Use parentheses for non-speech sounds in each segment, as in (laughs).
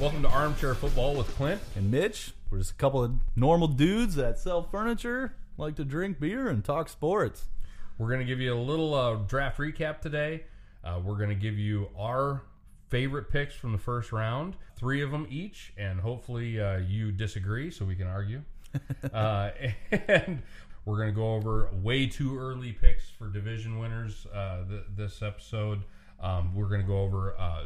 Welcome to Armchair Football with Clint. And Mitch, we're just a couple of normal dudes that sell furniture, like to drink beer, and talk sports. We're going to give you a little uh, draft recap today. Uh, we're going to give you our favorite picks from the first round, three of them each, and hopefully uh, you disagree so we can argue. (laughs) uh, (laughs) and we're going to go over way too early picks for division winners uh, th- this episode. Um, we're going to go over uh,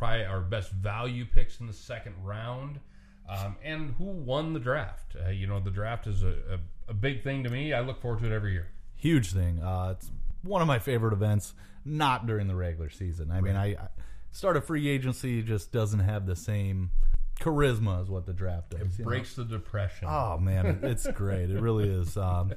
probably our best value picks in the second round. Um, and who won the draft? Uh, you know, the draft is a, a, a big thing to me. I look forward to it every year. Huge thing. Uh, it's one of my favorite events. Not during the regular season. I mean, I, I start a free agency just doesn't have the same charisma as what the draft does. It you know? breaks the depression. Oh man, it's great. It really is. Um,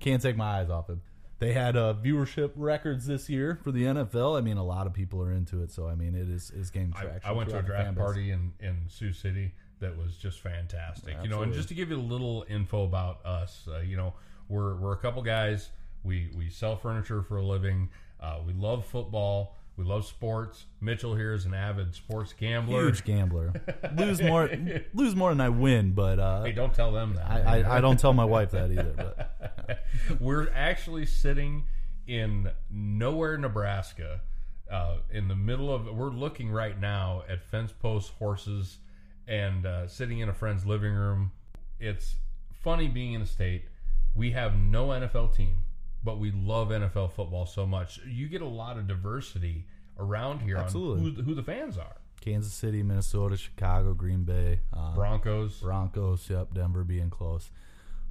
can't take my eyes off it. They had uh, viewership records this year for the NFL. I mean, a lot of people are into it, so I mean, it is is I, traction. I went to a draft party in, in Sioux City that was just fantastic. You know, and just to give you a little info about us, uh, you know, we're we're a couple guys. We we sell furniture for a living. Uh, we love football. We love sports. Mitchell here is an avid sports gambler. Huge gambler. lose more, lose more than I win, but uh, Hey, don't tell them that. I, I, I don't tell my wife that either. But (laughs) We're actually sitting in nowhere, Nebraska, uh, in the middle of. We're looking right now at fence posts, horses, and uh, sitting in a friend's living room. It's funny being in a state. We have no NFL team, but we love NFL football so much. You get a lot of diversity around here Absolutely. on who, who the fans are. Kansas City, Minnesota, Chicago, Green Bay, uh, Broncos. Broncos, yep, Denver being close.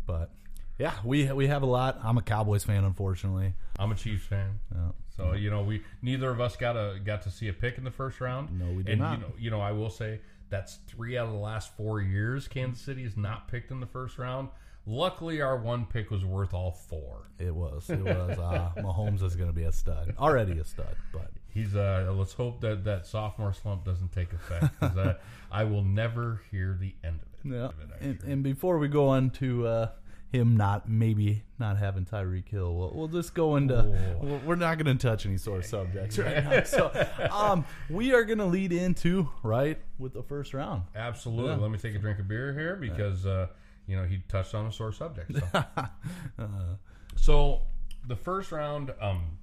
But yeah, we we have a lot. I'm a Cowboys fan, unfortunately. I'm a Chiefs fan. Yeah. So you know, we neither of us got a got to see a pick in the first round. No, we did and, not. You know, you know, I will say that's three out of the last four years Kansas City is not picked in the first round. Luckily, our one pick was worth all four. It was. It was. Uh, (laughs) Mahomes is going to be a stud. Already a stud, but He's uh, let's hope that that sophomore slump doesn't take effect because I, (laughs) I will never hear the end of it. yeah. Of it, And, actually. and before we go on to uh, him not maybe not having Tyreek Hill, we'll, we'll just go into. Oh. we're- not going to touch any sort of subjects right now. So, (laughs) um, we are going to lead into right with the first round. Absolutely. Yeah. Let me take a drink of beer here because uh, you know he touched on a sore subject. So, (laughs) So, the first round, um,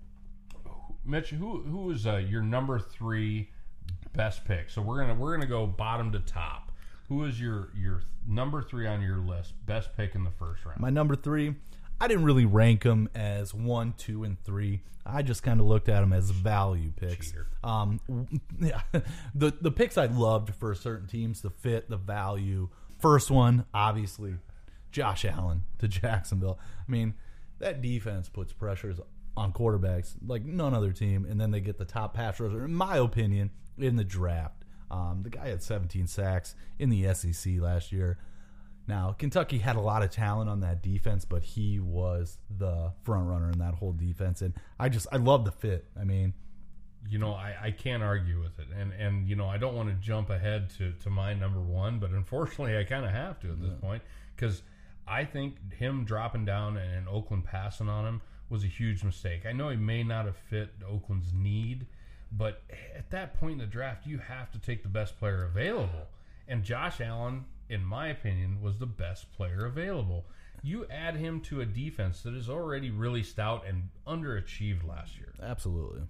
Mitch, who who is uh, your number three best pick? So we're gonna we're gonna go bottom to top. Who is your your number three on your list? Best pick in the first round. My number three, I didn't really rank them as one, two, and three. I just kind of looked at them as value picks. Um, (laughs) yeah, the the picks I loved for certain teams, the fit, the value. First one, obviously, Josh Allen to (laughs) Jacksonville. I mean, that defense puts pressures on quarterbacks like none other team, and then they get the top pass rusher, in my opinion, in the draft. Um, the guy had 17 sacks in the SEC last year. Now, Kentucky had a lot of talent on that defense, but he was the front runner in that whole defense, and I just I love the fit. I mean, you know, I, I can't argue with it, and and you know, I don't want to jump ahead to to my number one, but unfortunately, I kind of have to at this point because I think him dropping down and Oakland passing on him was a huge mistake. I know he may not have fit Oakland's need, but at that point in the draft, you have to take the best player available, and Josh Allen, in my opinion, was the best player available. You add him to a defense that is already really stout and underachieved last year absolutely.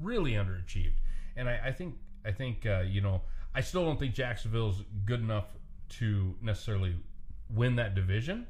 Really underachieved. And I, I think I think uh, you know I still don't think Jacksonville's good enough to necessarily win that division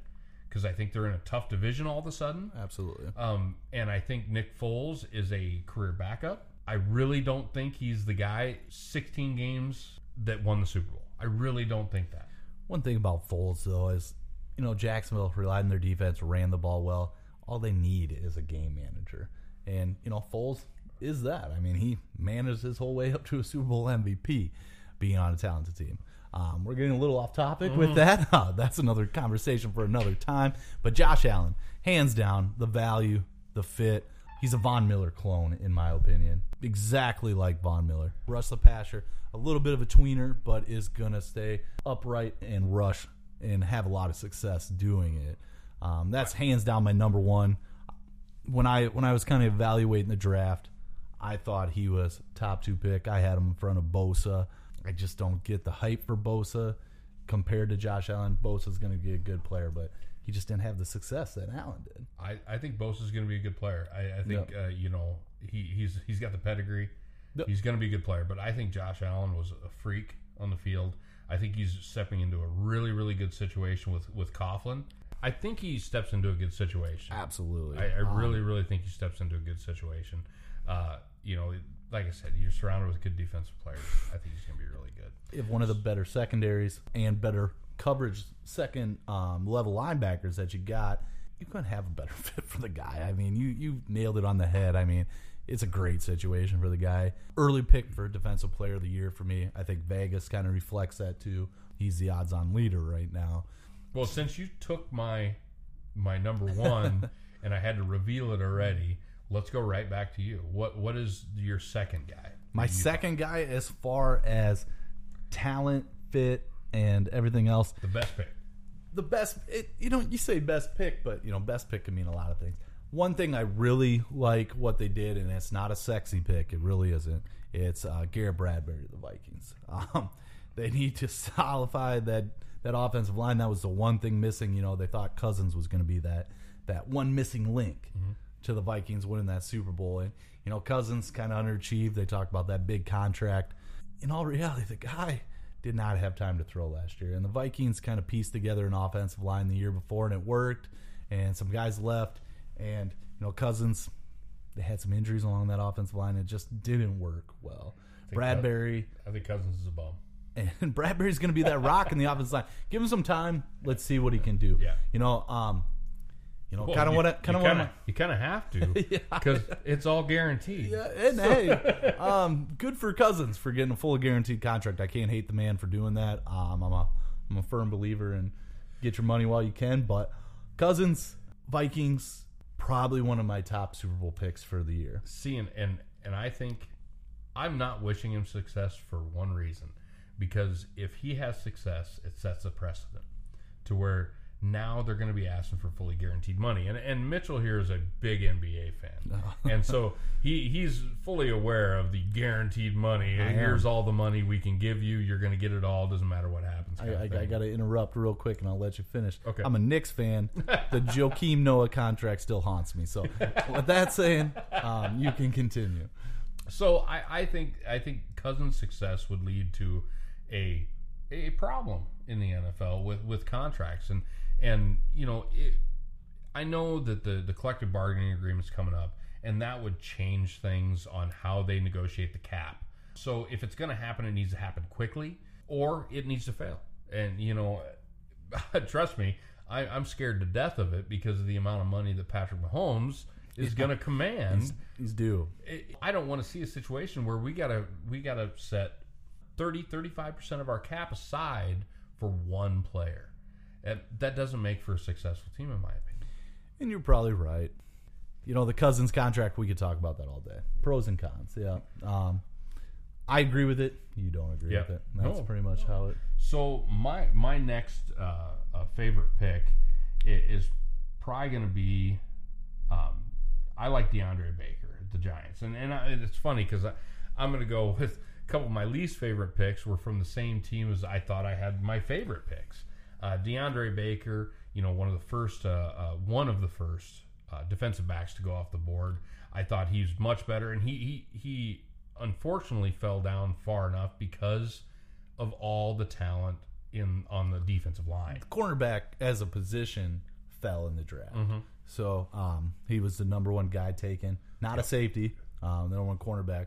because I think they're in a tough division all of a sudden. Absolutely. Um, and I think Nick Foles is a career backup. I really don't think he's the guy. 16 games that won the Super Bowl. I really don't think that. One thing about Foles, though, is you know Jacksonville relied on their defense, ran the ball well. All they need is a game manager, and you know Foles is that. I mean, he managed his whole way up to a Super Bowl MVP, being on a talented team. Um, we're getting a little off topic with that. (laughs) Uh, that's another conversation for another time. But Josh Allen, hands down, the value, the fit. He's a Von Miller clone, in my opinion. Exactly like Von Miller. Rush the passer, a little bit of a tweener, but is going to stay upright and rush and have a lot of success doing it. Um, that's hands down my number one. When I when I was kind of evaluating the draft, I thought he was top two pick. I had him in front of Bosa. I just don't get the hype for Bosa compared to Josh Allen. Bosa's going to be a good player, but he just didn't have the success that Allen did. I, I think Bosa's going to be a good player. I, I think uh, you know he, he's he's got the pedigree. Yep. He's going to be a good player, but I think Josh Allen was a freak on the field. I think he's stepping into a really really good situation with with Coughlin. I think he steps into a good situation. Absolutely. I, I really really think he steps into a good situation. Uh, you know, like I said, you're surrounded with good defensive players. I think he's going to be really good. if one of the better secondaries and better coverage second um, level linebackers that you got, you couldn't have a better (laughs) fit for the guy. I mean, you you nailed it on the head. I mean, it's a great situation for the guy. Early pick for defensive player of the year for me. I think Vegas kind of reflects that too. He's the odds-on leader right now. Well, since you took my my number one (laughs) and I had to reveal it already, let's go right back to you. What what is your second guy? My second guy, as far as talent, fit, and everything else, The best pick. the best it, you know you say best pick but you know best pick can mean a lot of things one thing i really like what they did and it's not a sexy pick it really isn't it's uh, garrett bradbury the vikings (laughs) um, they need to solidify that that offensive line that was the one thing missing you know they thought cousins was going to be that that one missing link to the vikings winning that super bowl and you know cousins kind of underachieved they talked about that big contract in all reality the guy did not have time to throw last year. And the Vikings kind of pieced together an offensive line the year before, and it worked. And some guys left, and you know Cousins, they had some injuries along that offensive line. It just didn't work well. Bradbury I think Cousins is a bum. and (laughs) Bradbury's going to be that rock in the (laughs) offensive line. Give him some time. Let's see what he can do. Yeah. You know, um, you know, Well, kind of what, kind of what. you kind of have to (laughs) because it's all guaranteed. Yeah, and hey, um, good for Cousins for getting a full guaranteed contract. I can't hate the man for doing that. Um, I'm a I'm a firm believer in get your money while you can. But Cousins, Vikings, probably one of my top Super Bowl picks for the year. See, and, and and I think I'm not wishing him success for one reason, because if he has success, it sets a precedent to where now they're going to be asking for fully guaranteed money. And and Mitchell here is a big NBA fan, (laughs) and so he he's fully aware of the guaranteed money. Here's all the money we can give you. You're going to get it all. Doesn't matter what happens. I, I. I got to interrupt real quick, and I'll let you finish. Okay. I'm a Knicks fan. The (laughs) Joakim Noah contract still haunts me. So, with that saying, um, you can continue. So I, I think I think Cousins' success would lead to a a problem in the NFL with, with contracts and and you know it, I know that the the collective bargaining agreement's coming up and that would change things on how they negotiate the cap. So if it's going to happen, it needs to happen quickly or it needs to fail. And you know, (laughs) trust me, I, I'm scared to death of it because of the amount of money that Patrick Mahomes is going to command. He's due. It- I don't want to see a situation where we gotta we gotta set 30 35 percent of our cap aside for one player. And that doesn't make for a successful team, in my opinion. And you're probably right. You know, the Cousins contract, we could talk about that all day. Pros and cons, yeah. Um, I agree with it. You don't agree Yeah. with it. That's No. pretty much how it. So my my next uh, uh, favorite pick is probably going to be um, I like DeAndre Baker the Giants, and and, I, and it's funny because I'm going to go with a couple of my least favorite picks were from the same team as I thought I had my favorite picks. Uh, DeAndre Baker, you know, one of the first, uh, uh, one of the first uh, defensive backs to go off the board. I thought he was much better, and he he he unfortunately fell down far enough because of all the talent in on the defensive line. The Cornerback as a position fell in the draft. Mm-hmm. So um, he was the number one guy taken, not a safety, um, the number one cornerback.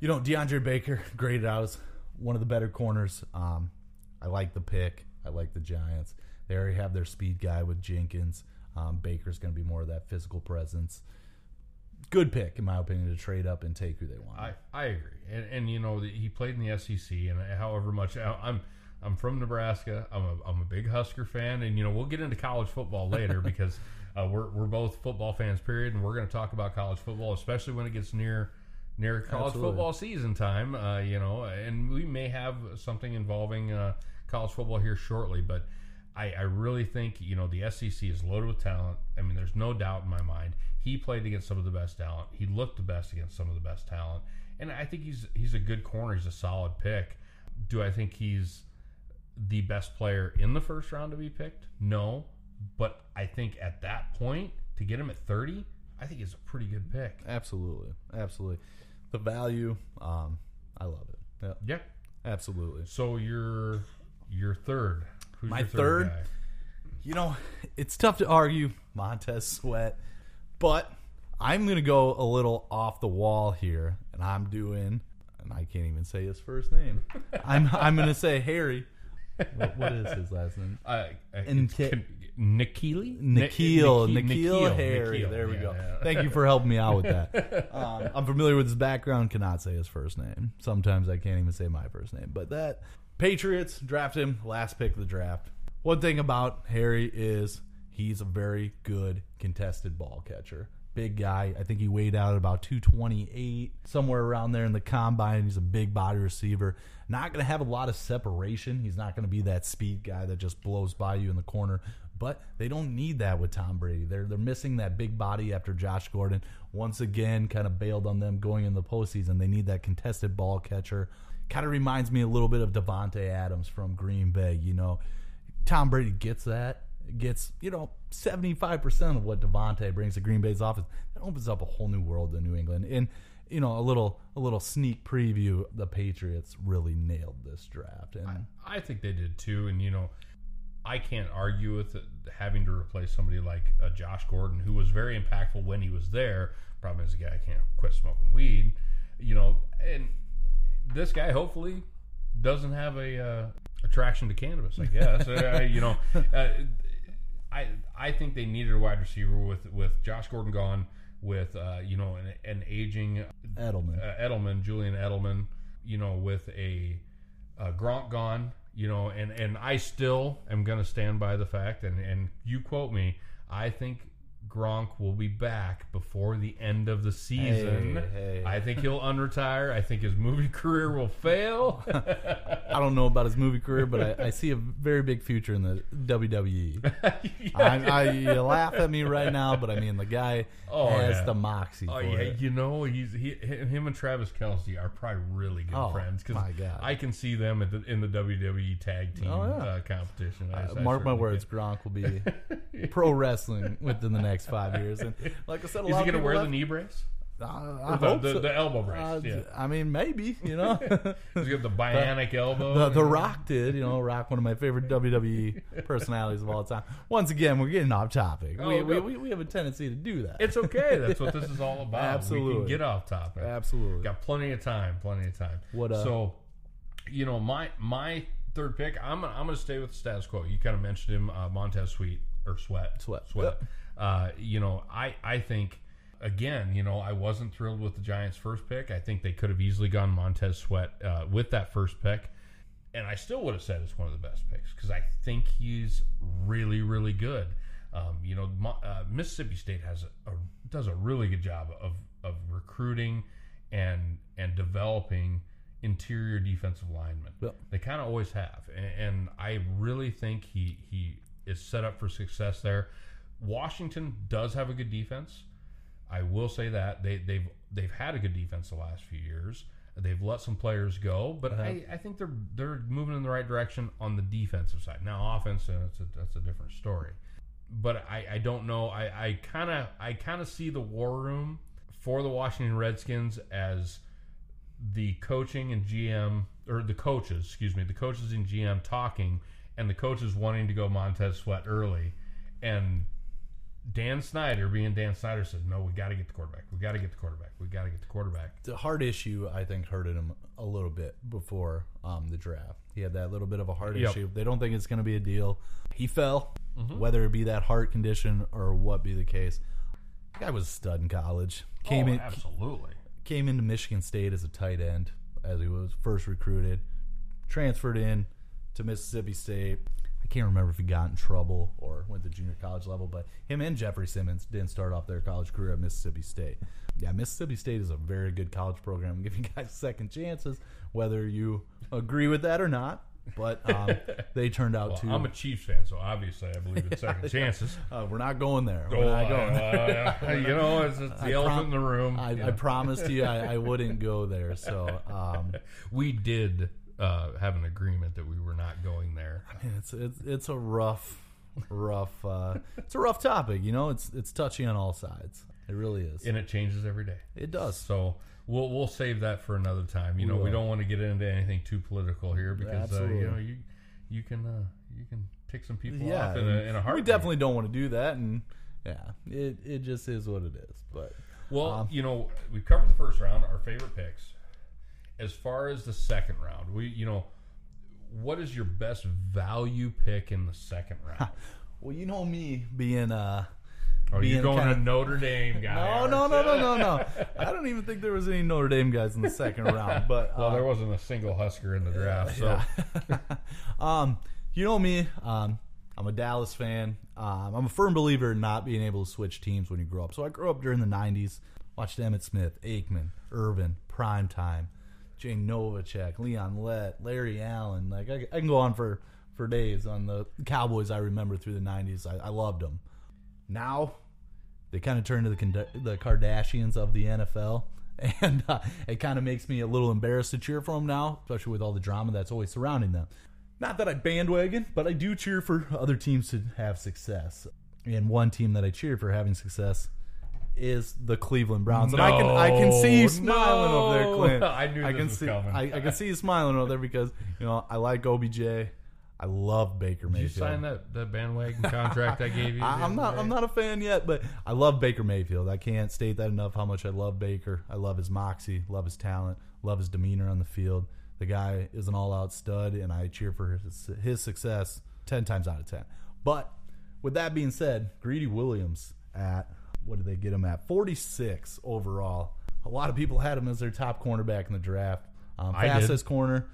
You know, DeAndre Baker (laughs) graded out as one of the better corners. Um, I like the pick. I like the Giants. They already have their speed guy with Jenkins. Um, Baker's going to be more of that physical presence. Good pick, in my opinion, to trade up and take who they want. I, I agree, and, and you know he played in the SEC, and however much I'm I'm from Nebraska, I'm a I'm a big Husker fan, and you know we'll get into college football later (laughs) because uh, we're we're both football fans, period, and we're going to talk about college football, especially when it gets near near college Absolutely. football season time. Uh, you know, and we may have something involving uh, college football here shortly, but. I, I really think you know the SEC is loaded with talent. I mean, there's no doubt in my mind. He played against some of the best talent. He looked the best against some of the best talent, and I think he's he's a good corner. He's a solid pick. do I think he's the best player in the first round to be picked? No, but I think at that point to get him at 30, I think is a pretty good pick. Absolutely, absolutely. The value, um, I love it. Yeah, Yeah. absolutely. So your your third. Who's My your third? guy? You know, it's tough to argue Montez Sweat, but I'm going to go a little off the wall here, and I'm doing, and I can't even say his first name. (laughs) I'm I'm going to say Harry. What, what is his last name? Uh, uh, And it's Nikili? N'Keal, Ni- N'Keal, Harry. N'Keal, There we yeah, go. yeah. Thank you for helping me out with that. (laughs) Um, I'm familiar with his background. Cannot say his first name. Sometimes I can't even say my first name. But that Patriots draft him last pick of the draft. One thing about Harry is he's a very good contested ball catcher. Big guy. I think he weighed out at about 228, somewhere around there in the combine. He's a big body receiver. Not going to have a lot of separation. He's not going to be that speed guy that just blows by you in the corner. But they don't need that with Tom Brady. They're they're missing that big body after Josh Gordon once again kind of bailed on them going in the postseason. They need that contested ball catcher. Kind of reminds me a little bit of Davante Adams from Green Bay. You know, Tom Brady gets that, gets, you know, 75% of what Davante brings to Green Bay's offense. That opens up a whole new world in New England. And, you know, a little a little sneak preview, the Patriots really nailed this draft. And I think they did too, and you know, I can't argue with having to replace somebody like uh, Josh Gordon, who was very impactful when he was there. Problem is, the guy can't quit smoking weed, you know. And this guy hopefully doesn't have a uh, attraction to cannabis. I guess (laughs) uh, you know. Uh, I I think they needed a wide receiver with with Josh Gordon gone, with uh, you know an, an aging Edelman. uh, Edelman, Julian Edelman, you know, with a uh, Gronk gone, you know, and and I still am going to stand by the fact, and and you quote me, I think Gronk will be back before the end of the season. Hey, hey. I think he'll unretire. I think his movie (laughs) career will fail. (laughs) I don't know about his movie career, but I, I see a very big future in the WWE. (laughs) I, I, you laugh at me right now, but I mean, the guy Oh, has yeah. the moxie Oh for yeah, it. you know he's he him and Travis Kelce are probably really good Oh, friends because. I can see them at the, in the WWE tag team Oh, yeah. uh, competition. I- Uh, mark my words, Gronk will be pro wrestling within the next five years. And like I said, a. Is lot he going to wear the knee brace? Or I the, hope the, so. the elbow brace. Uh, yeah. I mean, maybe you know. (laughs) He's got the bionic elbow. The, the Rock did, you know, Rock, one of my favorite WWE personalities of all time. Once again, we're getting off topic. Oh, we, we, no. we, we have a tendency to do that. It's okay. That's what this is all about. We Absolutely. can get off topic. Absolutely. Got plenty of time. Plenty of time. What, uh, so, you know, my my third pick. I'm gonna, I'm going to stay with the status quo. You kind of mentioned him, uh, Montez Sweet or Sweat. Sweat. Sweat. Uh, you know, I I think again, you know, I wasn't thrilled with the Giants' first pick. I think they could have easily gone Montez Sweat uh, with that first pick. And I still would have said it's one of the best picks because I think he's really, really good. Um, you know, uh, Mississippi State has a, a does a really good job of of recruiting and and developing interior defensive linemen. Yep. They kind of always have, and, and I really think he he is set up for success there. Washington does have a good defense. I will say that they they've they've had a good defense the last few years. They've let some players go, but I, I think they're they're moving in the right direction on the defensive side. Now, offense, uh, that's a, that's a different story. But I, I don't know. I I kind of I kind of see the war room for the Washington Redskins as the coaching and GM or the coaches, excuse me, the coaches and GM talking, and the coaches wanting to go Montez Sweat early, and Dan Snyder, being Dan Snyder, said, "No, we got to get the quarterback. We got to get the quarterback. We got to get the quarterback." the heart issue, I think, hurted him a little bit before um, the draft. He had that little bit of a heart Yep. issue. They don't think it's going to be a deal. He fell, Mm-hmm. whether it be that heart condition or what be the case. The guy was a stud in college. Came oh, in, absolutely. came into Michigan State as a tight end as he was first recruited, transferred in to Mississippi State. I can't remember if he got in trouble or went to junior college level, but him and Jeffrey Simmons didn't start off their college career at Mississippi State. Yeah, Mississippi State is a very good college program, giving (laughs) guys second chances, whether you agree with that or not. But um, (laughs) they turned out Well, to. I'm a Chiefs fan, so obviously I believe in (laughs) second chances. uh, we're not going there. Oh, We're not going there. uh, you know, it's, it's the I elephant prom- in the room. I, Yeah. I promised you I, I wouldn't go there. So um, we did uh, have an agreement that we were not going there. I mean, it's it's it's a rough, rough. Uh, it's a rough topic. You know, it's it's touchy on all sides. It really is. And it changes every day. It does. So we'll we'll save that for another time. You We know, we will. don't want to get into anything too political here because uh, you know you you can uh, you can tick some people yeah, off in a, in a we definitely don't want to do that, and yeah, it it just is what it is. But Well, Um, you know, we covered the first round, our favorite picks. As far as the second round, we you know, what is your best value pick in the second round? (laughs) well, you know me being uh. Are you Being going kinda- to Notre Dame guy? (laughs) No, no, no, no, no, no. I don't even think there was any Notre Dame guys in the second round. (laughs) But Well, uh, there wasn't a single Husker in the draft, so Yeah. um, you know me. Um, I'm a Dallas fan. Um, I'm a firm believer in not being able to switch teams when you grow up. So I grew up during the '90s. Watched Emmitt Smith, Aikman, Irvin, Primetime, Jay Novacek, Leon Lett, Larry Allen. Like I, I can go on for for days on the Cowboys. I remember through the '90s. I, I loved them. Now they kind of turn to the the Kardashians of the NFL, (laughs) and uh, it kind of makes me a little embarrassed to cheer for them now, especially with all the drama that's always surrounding them. Not that I bandwagon, but I do cheer for other teams to have success. And one team that I cheer for having success is the Cleveland Browns. And I can I can see you No, smiling over there. Clint. (laughs) I knew this can was see coming. I, I can see you smiling over there because you know I like OBJ. I love Baker Did you Mayfield. sign that, that bandwagon contract I gave you? (laughs) I, I'm not. I'm not a fan yet, but I love Baker Mayfield. I can't state that enough. How much I love Baker. I love his moxie. Love his talent. Love his demeanor on the field. The guy is an all-out stud, and I cheer for his, his success ten times out of ten. But with that being said, Greedy Williams at what did they get him at? 46 overall. A lot of people had him as their top cornerback in the draft. Um, I did. fastest corner.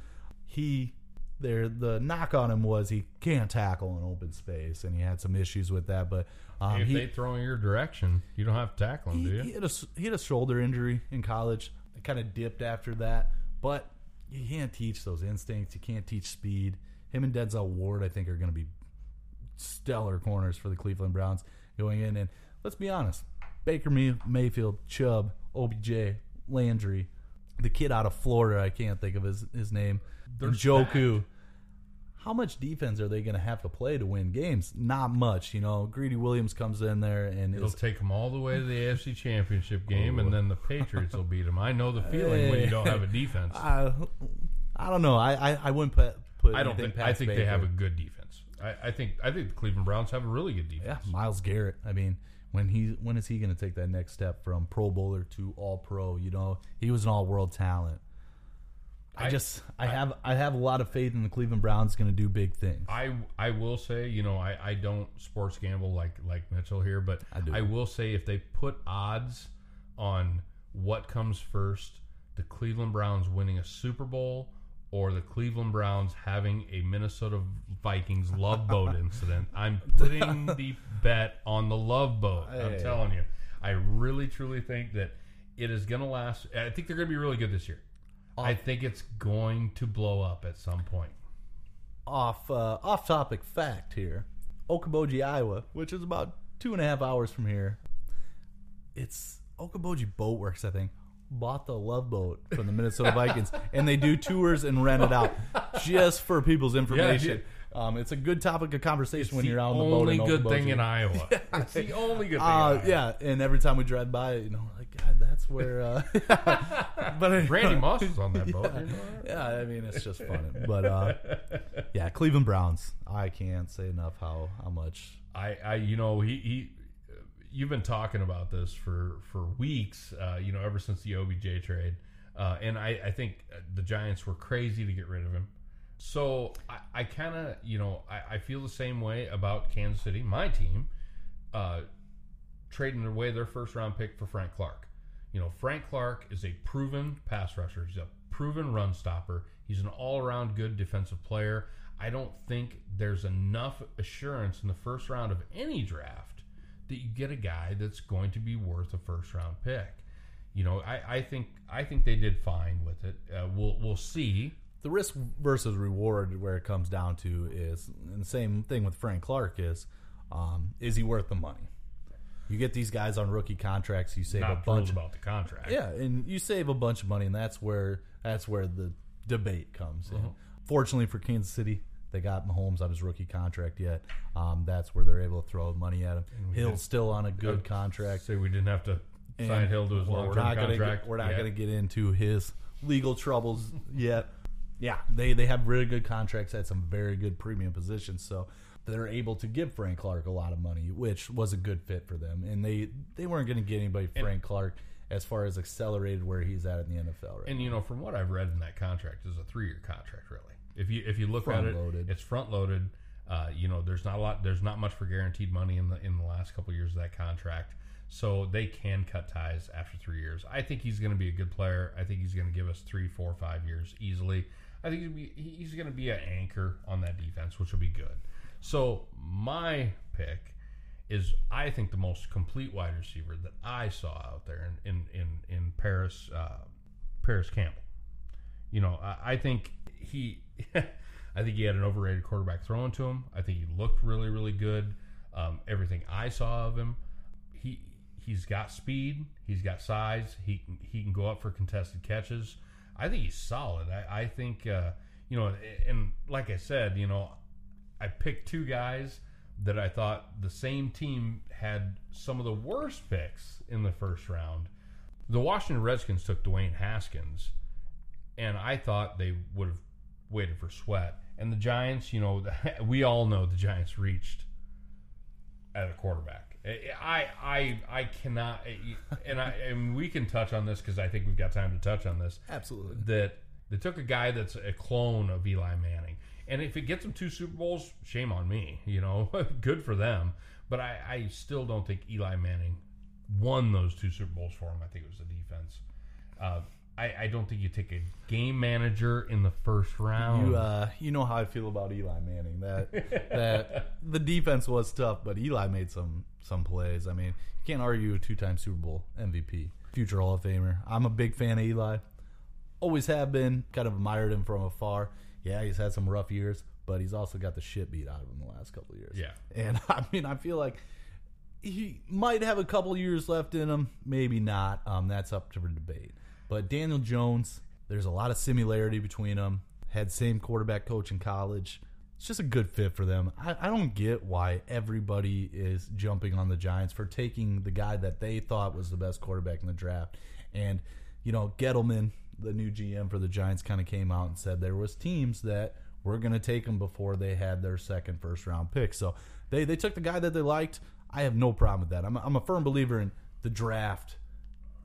He there the knock on him was he can't tackle in open space, and he had some issues with that. But um, if he, they throw in your direction, you don't have to tackle do he, you? he had a he had a shoulder injury in college. It kind of dipped after that, but you can't teach those instincts. You can't teach speed. Him and Denzel Ward, I think, are going to be stellar corners for the Cleveland Browns going in. And let's be honest, Baker May- Mayfield, Chubb, OBJ, Landry, the kid out of Florida, I can't think of his his name, They're Njoku. How much defense are they going to have to play to win games? Not much, you know. Greedy Williams comes in there and It'll is take them all the way to the AFC Championship game, and oh. then the Patriots will beat them. I know the feeling when you don't have a defense. I, I don't know. I I, I wouldn't put put I don't think. I think they have a good defense. I, I think. I think the Cleveland Browns have a really good defense. yeah. defense. Myles Garrett. I mean, when he when is he going to take that next step from Pro Bowler to All Pro? You know, he was an All World talent. I, I- just I, have I have a lot of faith in the Cleveland Browns going to do big things. I I will say, you know, I, I don't sports gamble like like Mitchell here, but I do. I will say if they put odds on what comes first, the Cleveland Browns winning a Super Bowl or the Cleveland Browns having a Minnesota Vikings love boat (laughs) incident, I'm putting the bet on the love boat. I'm Hey. telling you. I really truly think that it is going to last. I think they're going to be really good this year. I think it's going to blow up at some point. off uh, off topic fact here. Okoboji, Iowa, which is about two and a half hours from here. It's Okoboji Boat Works, I think. Bought the love boat from the Minnesota Vikings, and they do tours and rent it out just for people's information. Um, it's a good topic of conversation when you're out on the boat. only good thing in Iowa. (laughs) It's the only good thing. Uh, in Iowa. yeah, and every time we drive by, you know, like God, that's where. Uh, (laughs) but Randy Moss was on that boat. Yeah. you know that? yeah, I mean it's just funny. But uh, yeah, Cleveland Browns. I can't say enough how how much. I, I, you know, he, he, you've been talking about this for for weeks. Uh, you know, ever since the OBJ trade, uh, and I, I think the Giants were crazy to get rid of him. So I, I kind of, you know, I, I feel the same way about Kansas City, my team, uh, trading away their first round pick for Frank Clark. You know, Frank Clark is a proven pass rusher. He's a proven run stopper. He's an all around good defensive player. I don't think there's enough assurance in the first round of any draft that you get a guy that's going to be worth a first round pick. You know, I, I think I think they did fine with it. Uh, we'll we'll see. The risk versus reward, where it comes down to, is and the same thing with Frank Clark is, um, is he worth the money? You get these guys on rookie contracts, you save a bunch. about the contract. Yeah, and you save a bunch of money, and that's where that's where the debate comes in. Uh-huh. Fortunately for Kansas City, they got Mahomes on his rookie contract yet. Um, that's where they're able to throw money at him. Hill's still on a good contract. Say we didn't have to sign And Hill to his we're- long we're not gonna contract. Get, we're not yet. going to get into his legal troubles yet. Yeah, they they have really good contracts at some very good premium positions, so they're able to give Frank Clark a lot of money, which was a good fit for them. And they they weren't going to get anybody Frank Clark as far as accelerated where he's at in the NFL right. And you know, from what I've read in that contract, is a three year contract. Really, if you if you look at it, Front-loaded. it's front loaded. Uh, you know, there's not a lot. There's not much for guaranteed money in the in the last couple years of that contract. So they can cut ties after three years. I think he's going to be a good player. I think he's going to give us three, four, five years easily. I think he's going to be an anchor on that defense, which will be good. So my pick is I think the most complete wide receiver that I saw out there in in in, in Parris uh, Parris Campbell. You know, I, I think he (laughs) I think he had an overrated quarterback thrown to him. I think he looked really really good. Um, everything I saw of him, he he's got speed, he's got size, he he can go up for contested catches. I think he's solid. I, I think uh, you know, and like I said, you know, I picked two guys that I thought the same team had some of the worst picks in the first round. The Washington Redskins took Dwayne Haskins, and I thought they would have waited for Sweat. And the Giants, you know, (laughs) we all know the Giants reached at a quarterback. I I I cannot, and I and we can touch on this because I think we've got time to touch on this Absolutely. that they took a guy that's a clone of Eli Manning. And if it gets them two Super Bowls, shame on me. You know, (laughs) good for them. But I, I still don't think Eli Manning won those two Super Bowls for him. I think it was the defense. Uh, I, I don't think you take a game manager in the first round. You uh, you know how I feel about Eli Manning. That (laughs) that the defense was tough, but Eli made some some plays. I mean, you can't argue a two time Super Bowl MVP, future Hall of Famer. I'm a big fan of Eli. Always have been. Kind of admired him from afar. Yeah, he's had some rough years, but he's also got the shit beat out of him the last couple of years. Yeah. and (laughs) I mean, I feel like he might have a couple years left in him, maybe not. Um, that's up to debate. But Daniel Jones, there's a lot of similarity between them. Had same quarterback coach in college. It's just a good fit for them. I, I don't get why everybody is jumping on the Giants for taking the guy that they thought was the best quarterback in the draft. And you know, Gettleman, the new GM for the Giants, kind of came out and said there was teams that were going to take him before they had their second first round pick. So they they took the guy that they liked. I have no problem with that. I'm a, I'm a firm believer in the draft.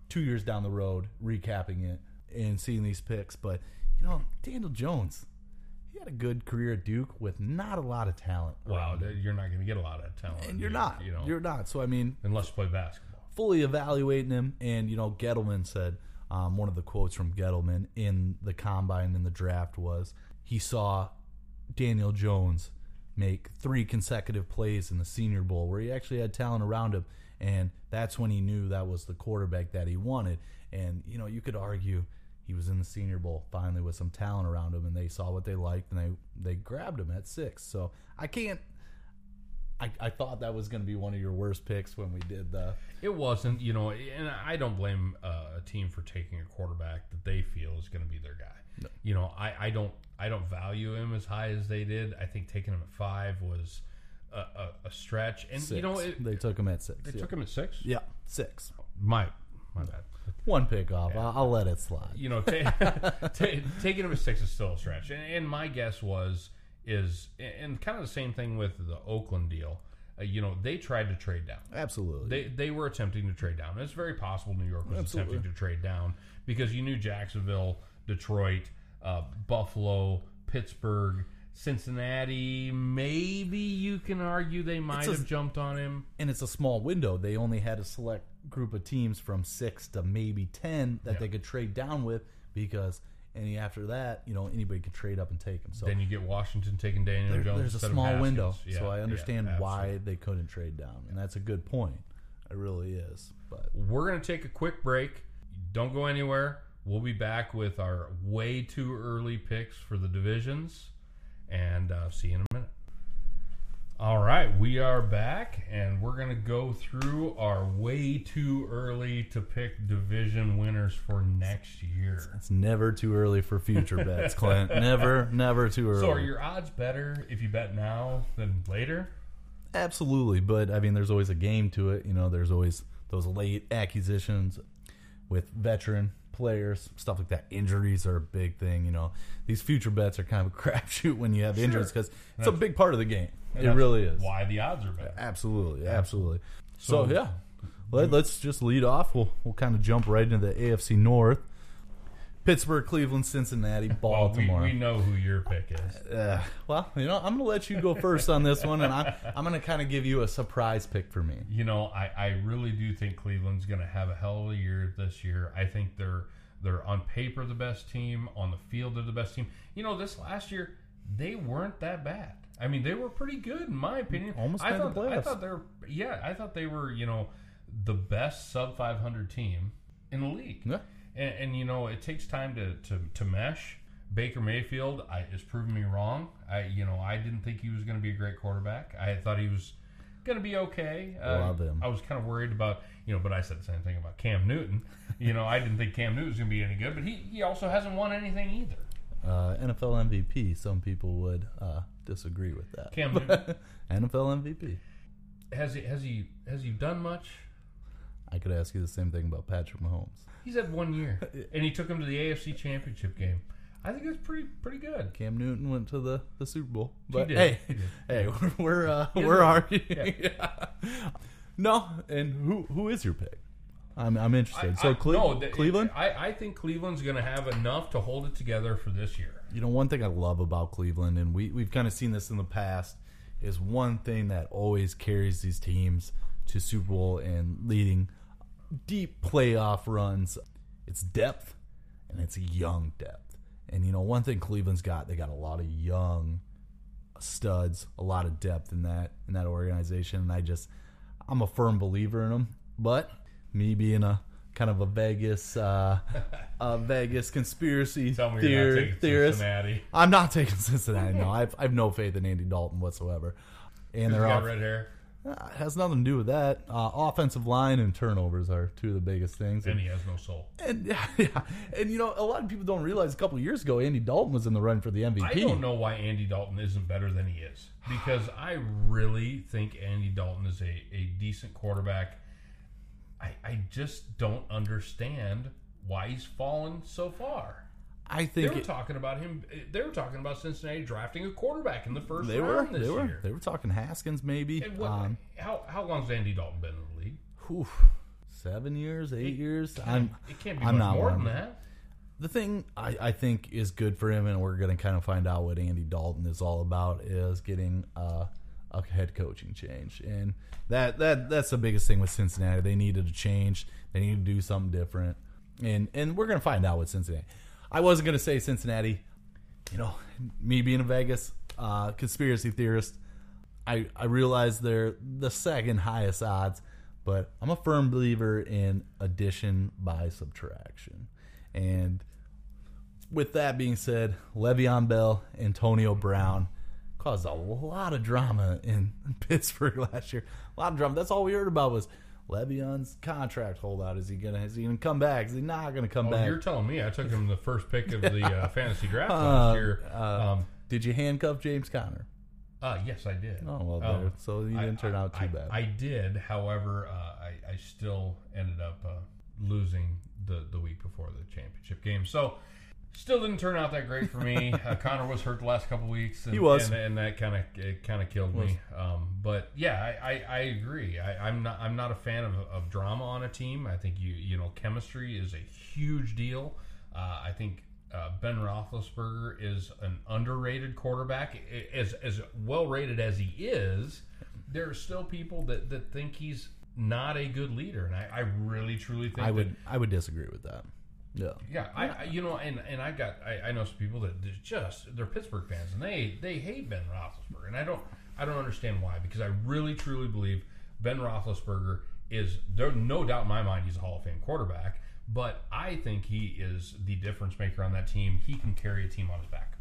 Two years down the road, recapping it and seeing these picks, but you know, Daniel Jones, he had a good career at Duke with not a lot of talent. wow, you're not going to get a lot of talent. and you're you- not. You know, You're not. So I mean, unless you play basketball. fully evaluating him. And, you know, Gettleman said um, one of the quotes from Gettleman in the combine in the draft was he saw Daniel Jones make three consecutive plays in the Senior Bowl where he actually had talent around him. And that's when he knew that was the quarterback that he wanted. And, you know, you could argue he was in the Senior Bowl finally with some talent around him, and they saw what they liked, and they, they grabbed him at six. So I can't. I, I thought that was going to be one of your worst picks when we did the It wasn't, you know, and I don't blame uh, a team for taking a quarterback that they feel is going to be their guy. You know, I, I don't I don't value him as high as they did. I think taking him at five was a, a, a stretch, and six. you know it, they took him at six. they yeah. took him at six. Yeah, six. My my bad. One pick off. I'll, I'll let it slide. You know, ta- (laughs) ta- taking him at six is still a stretch, and, and my guess was is and kind of the same thing with the Oakland deal. Uh, you know, they tried to trade down. Absolutely. They they were attempting to trade down. It's very possible New York was Absolutely. attempting to trade down because you knew Jacksonville, Detroit, uh, Buffalo, Pittsburgh, Cincinnati. Maybe you can argue they might a- have jumped on him. and it's a small window. They only had a select group of teams from six to maybe ten that Yeah. they could trade down with because any after that, you know, anybody could trade up and take him. So Then you get Washington taking Daniel there- Jones. there's a small window. Yeah, so I yeah, understand why they couldn't trade down, and that's a good point. It really is. But We're gonna take a quick break. Don't go anywhere. We'll be back with our way too early picks for the divisions, and uh, see you in a minute. All right, we are back, and we're going to go through our way too early to pick division winners for next year. It's never too early for future bets, (laughs) Clint. Never, never too early. So, are your odds better if you bet now than later? Absolutely, but I mean, there's always a game to it. You know, there's always those late acquisitions with veteran players, stuff like that. Injuries are a big thing. You know, these future bets are kind of a (laughs) crapshoot when you have injuries because it's a big part of the game. It really is. Why the odds are better. Absolutely, absolutely. So, So- yeah, Let, us just lead off. We'll we'll kind of jump right into the AFC North. Pittsburgh, Cleveland, Cincinnati, Well, we, Baltimore. we know who your pick is. Uh, well, you know, I'm going to let you go first on this one, and I'm I'm going to kind of give you a surprise pick for me. You know, I, I really do think Cleveland's going to have a hell of a year this year. I think they're they're on paper the best team, on the field they're the best team. You know, this last year they weren't that bad. I mean, they were pretty good in my opinion. Almost I thought I thought they were yeah, I thought they were, you know, the best sub 500 team in the league. Yeah. And, and you know, it takes time to, to, to mesh. Baker Mayfield I, is proving me wrong. I you know I didn't think he was going to be a great quarterback. I thought he was going to be okay. Uh, Love him. I was kind of worried about you know, but I said the same thing about Cam Newton. You know, I didn't think Cam Newton was going to be any good, but he, he also hasn't won anything either. Uh, NFL MVP. Some people would uh, disagree with that. Cam Newton (laughs) NFL MVP. has he has he has he done much? I could ask you the same thing about Patrick Mahomes. He's had one year, (laughs) and he took him to the AFC Championship game. I think it's pretty pretty good. Cam Newton went to the, the Super Bowl, but did. hey, He did. hey, we're (laughs) we're, uh, we're arguing. (laughs) no, and who who is your pick? I'm I'm interested. so I- Cle- no, th- Cleveland. I, I think Cleveland's going to have enough to hold it together for this year. You know, one thing I love about Cleveland, and we we've kind of seen this in the past, is one thing that always carries these teams to Super Bowl and leading deep playoff runs. It's depth, and it's young depth. And you know, one thing Cleveland's got, they got a lot of young studs, a lot of depth in that in that organization. And I just, I'm a firm believer in them. But me being a kind of a Vegas, uh, a (laughs) Vegas conspiracy Tell me you're theor- not theorist, Cincinnati. I'm not taking Cincinnati. No, (laughs) I've I've no faith in Andy Dalton whatsoever. And they're got off, red hair, uh, has nothing to do with that. Uh, offensive line and turnovers are two of the biggest things. and he has no soul. And (laughs) yeah, yeah, and you know, a lot of people don't realize a couple of years ago, Andy Dalton was in the run for the MVP. I don't know why Andy Dalton isn't better than he is because (sighs) I really think Andy Dalton is a, a decent quarterback. I, I just don't understand why he's fallen so far. I think They were it- talking about him. They were talking about Cincinnati drafting a quarterback in the first they were round this they were they were talking Haskins maybe. And what, Um, how how long's Andy Dalton been in the league? whew, seven years, eight years. I'm It can't be I'm much not more than that. the thing I, I think is good for him, and we're going to kind of find out what Andy Dalton is all about, is getting uh, a head coaching change, and that that that's the biggest thing with Cincinnati. They needed a change. They needed to do something different, and and we're going to find out with Cincinnati. I wasn't going to say Cincinnati. You know, me being a Vegas uh, conspiracy theorist, I I realize they're the second highest odds, but I'm a firm believer in addition by subtraction. And with that being said, Le'Veon Bell, Antonio Brown caused a lot of drama in (laughs) Pittsburgh last year. A lot of drama. That's all we heard about was Le'Veon's contract holdout. Is he gonna is he gonna come back? Is he not gonna come Oh, back? you're telling me I took him the first pick of the uh, (laughs) fantasy draft Uh, last year. uh, um, Did you handcuff James Conner? uh, yes, I did. Oh well, Um, so you didn't turn out too I, bad. I did, however, uh, I, I still ended up uh, losing the, the week before the championship game. So, still didn't turn out that great for me. (laughs) uh, Conner was hurt the last couple weeks. And, He was. and, and that kind of it kind of killed me. Um, but yeah, I, I, I agree. I, I'm not I'm not a fan of, of drama on a team. I think you you know chemistry is a huge deal. Uh, I think uh, Ben Roethlisberger is an underrated quarterback. As as well rated as he is, there are still people that, that think he's not a good leader, and I, I really truly think I that- would I would disagree with that. Yeah. yeah, I, I you know, and and I got I, I know some people that just they're Pittsburgh fans and they they hate Ben Roethlisberger, and I don't I don't understand why because I really truly believe Ben Roethlisberger is there no doubt in my mind he's a Hall of Fame quarterback, but I think he is the difference maker on that team. He can carry a team on his back.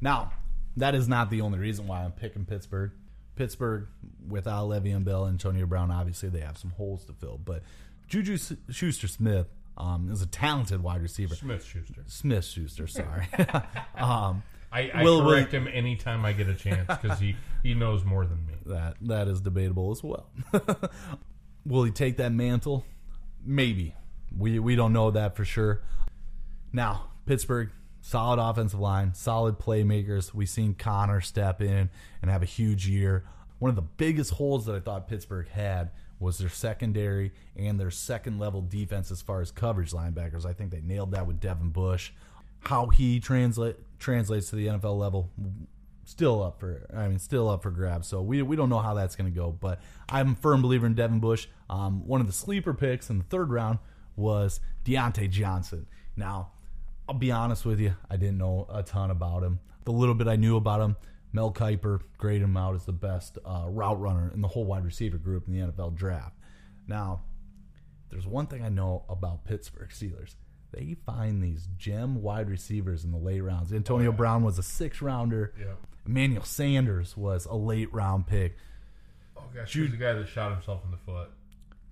Now, that is not the only reason why I'm picking Pittsburgh. Pittsburgh without Le'Veon Bell and Antonio Brown, obviously they have some holes to fill. But Juju Schuster Smith um, is a talented wide receiver. Smith Schuster. Smith Schuster, sorry. (laughs) um, I, I Will- will- correct him anytime I get a chance because he, he knows more than me. that that is debatable as well. (laughs) Will he take that mantle? Maybe. We we don't know that for sure. Now, Pittsburgh, solid offensive line, solid playmakers. We've seen Conner step in and have a huge year. One of the biggest holes that I thought Pittsburgh had was their secondary and their second level defense as far as coverage linebackers. I think they nailed that with Devin Bush. How he translate translates to the NFL level, still up for I mean still up for grabs. So we we don't know how that's going to go, but I'm a firm believer in Devin Bush. Um, one of the sleeper picks in the third round was Diontae Johnson. Now, I'll be honest with you, I didn't know a ton about him. The little bit I knew about him, Mel Kiper graded him out as the best uh, route runner in the whole wide receiver group in the NFL draft. Now, there's one thing I know about Pittsburgh Steelers. They find these gem wide receivers in the late rounds. Antonio Brown was a six rounder. Yeah. Emmanuel Sanders was a late round pick. Oh gosh, he was the guy that shot himself in the foot.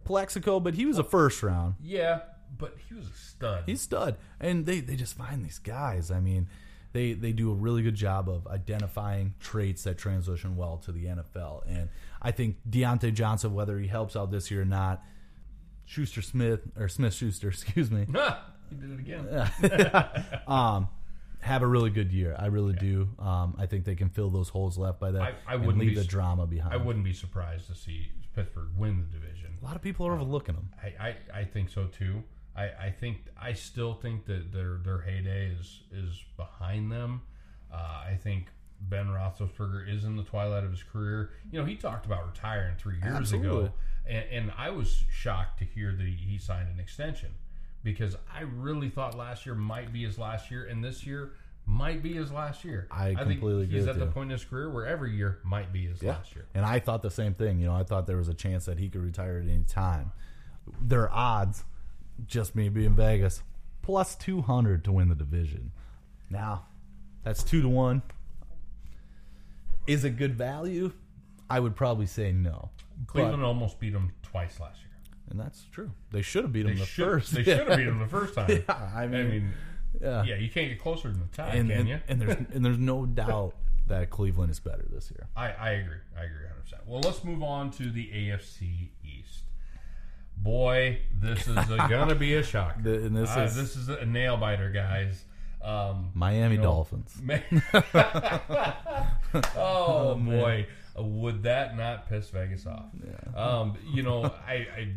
Plaxico, but he was a first round. Yeah, but he was a stud. He's stud. And they, they just find these guys. I mean, they they do a really good job of identifying traits that transition well to the NFL. And I think Diontae Johnson, whether he helps out this year or not, Schuster Smith or Smith Schuster, (laughs) excuse me, (laughs) he did it again. (laughs) um, have a really good year. I really do. Um, I think they can fill those holes left by that I- I wouldn't leave be the drama behind. I wouldn't be surprised to see Pittsburgh win the division. a lot of people are overlooking them. I, I, I think so too. I, I think I still think that their their heyday is is behind them. Uh, I think Ben Roethlisberger is in the twilight of his career. You know, he talked about retiring three years Absolutely. ago, and, and I was shocked to hear that he, he signed an extension because I really thought last year might be his last year, and this year might be his last year. I completely think he's at the you. point in his career where every year might be his last year. And I thought the same thing. You know, I thought there was a chance that he could retire at any time. Their odds, just me being Vegas, plus 200 to win the division. Now, that's two to one. Is it good value? I would probably say no. Cleveland But, almost beat them twice last year. and that's true. They should have beat them They the should, first. They should have beat (laughs) him the first time. Yeah, I I mean, mean, yeah. yeah, you can't get closer than the tie, and, can and, you? and there's and there's no (laughs) doubt that Cleveland is better this year. I, I agree. I agree 100%. Well, let's move on to the AFC. Boy, this is going to be a shock. (laughs) The- and this Uh, is- this is a nail biter, guys. Um, Miami you know, Dolphins. ma- (laughs) oh (laughs) boy, Uh, would that not piss Vegas off? Um, you know, I, I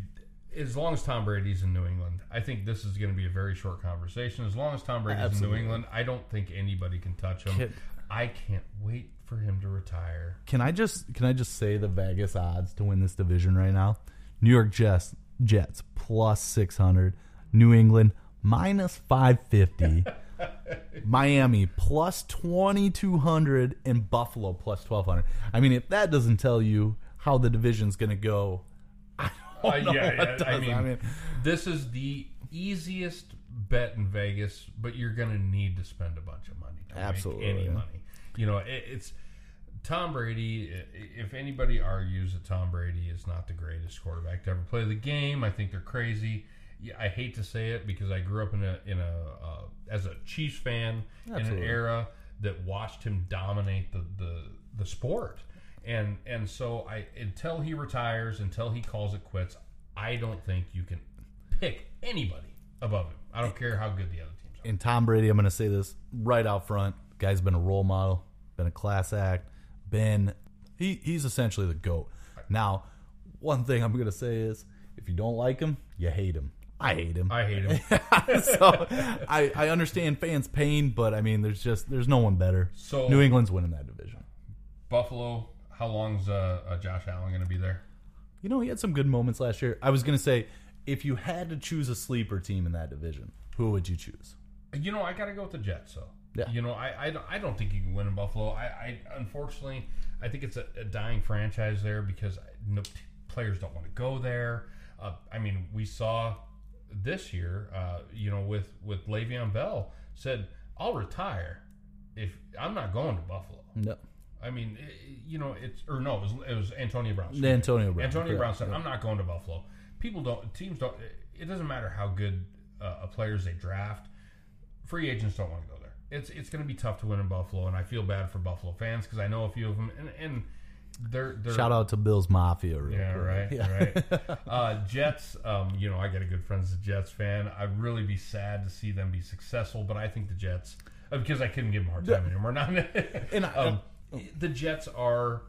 as long as Tom Brady's in New England, I think this is going to be a very short conversation. As long as Tom Brady's in New England, I don't think anybody can touch him. Kid- I can't wait for him to retire. Can I just can I just say the Vegas odds to win this division right now? New York Jets Jets plus six hundred, New England minus five fifty, (laughs) Miami plus twenty two hundred, and Buffalo plus twelve hundred. I mean, if that doesn't tell you how the division's going to go, (laughs) I Uh, don't know yeah, what yeah, does. I mean, this is the easiest bet in Vegas, but you're going to need to spend a bunch of money to Absolutely, make any yeah. money. You know, it, it's Tom Brady. If anybody argues that Tom Brady is not the greatest quarterback to ever play the game, I think they're crazy. I hate to say it because I grew up in a in a uh, as a Chiefs fan in an era that watched him dominate the the, the sport. And and so I until he retires, until he calls it quits, I don't think you can pick anybody above him. I don't care how good the other teams are. and Tom Brady, I'm going to say this right out front. Guy's been a role model, been a class act, been he he's essentially the goat. Now, one thing I'm going to say is, if you don't like him, you hate him. I hate him. I hate him. (laughs) so I, I understand fans' pain, but I mean, there's just there's no one better. So- New England's winning that division. Buffalo, how long's uh, uh, Josh Allen going to be there? You know, he had some good moments last year. I was going to say, if you had to choose a sleeper team in that division, who would you choose? You know, I got to go with the Jets. So, Yeah. you know, I, I, don't- I don't think you can win in Buffalo. I, I unfortunately, I think it's a, a dying franchise there because no, t- players don't want to go there. Uh, I mean, we saw this year, uh, you know, with with Le'Veon Bell said, "I'll retire if I'm not going to Buffalo." No. I mean, i- you know, it's or no, it was, it was Antonio Brown. me. Antonio Brown, Antonio Brown said, "I'm not going to Buffalo." People don't. Teams don't. It doesn't matter how good uh, a players they draft. Free agents don't want to go there. It's it's going to be tough to win in Buffalo, and I feel bad for Buffalo fans because I know a few of them, and, and they're they're Shout out to Bills Mafia. Real yeah, right, Yeah. right. (laughs) Uh, Jets, um, you know, I got a good friend that's a Jets fan. I'd really be sad to see them be successful, but I think the Jets, uh, because I couldn't give them a hard time anymore. (laughs) Not, And I- um, the Jets are,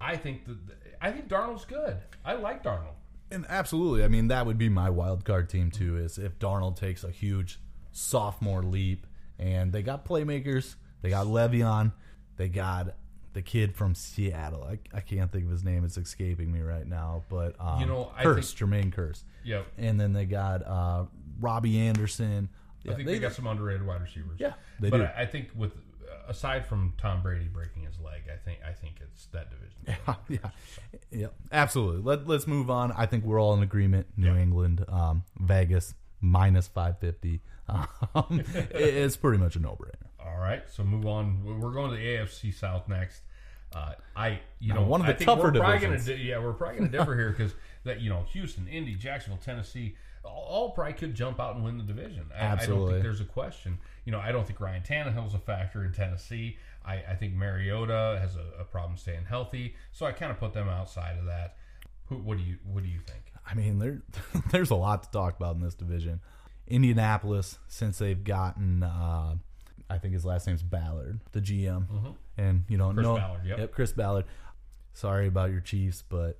I think the, I think Darnold's good. I like Darnold. And absolutely, I mean that would be my wild card team too. Is if Darnold takes a huge sophomore leap, and they got playmakers, they got Le'Veon, they got the kid from Seattle. I, I can't think of his name; it's escaping me right now. But um, You know, I Kearse, Jermaine Kearse, Yep. and then they got uh, Robbie Anderson. I think they, got some underrated wide receivers. Yeah, they but do. I, I think with aside from Tom Brady breaking his leg, I think I think it's that division. (laughs) yeah, yeah, yeah, absolutely. Let Let's move on. I think we're all in agreement. New England, um, Vegas minus five fifty. Um, it- it's pretty much a no brainer. All right, so move on. We're going to the AFC South next. Uh, I, you know, one of the I think tougher we're probably divisions. Gonna, yeah, we're probably going to differ here because that you know, Houston, Indy, Jacksonville, Tennessee, all, probably could jump out and win the division. I, I don't Absolutely. think there's a question. You know, I don't think Ryan Tannehill's a factor in Tennessee. I, I think Mariota has a, a problem staying healthy, so I kind of put them outside of that. Who, what do you, what do you think? I mean, there (laughs) there's a lot to talk about in this division. Indianapolis, since they've gotten, uh, I think his last name's Ballard, the GM, and you know, Mm-hmm. Chris no, Ballard, yep. Chris Ballard. Sorry about your Chiefs, but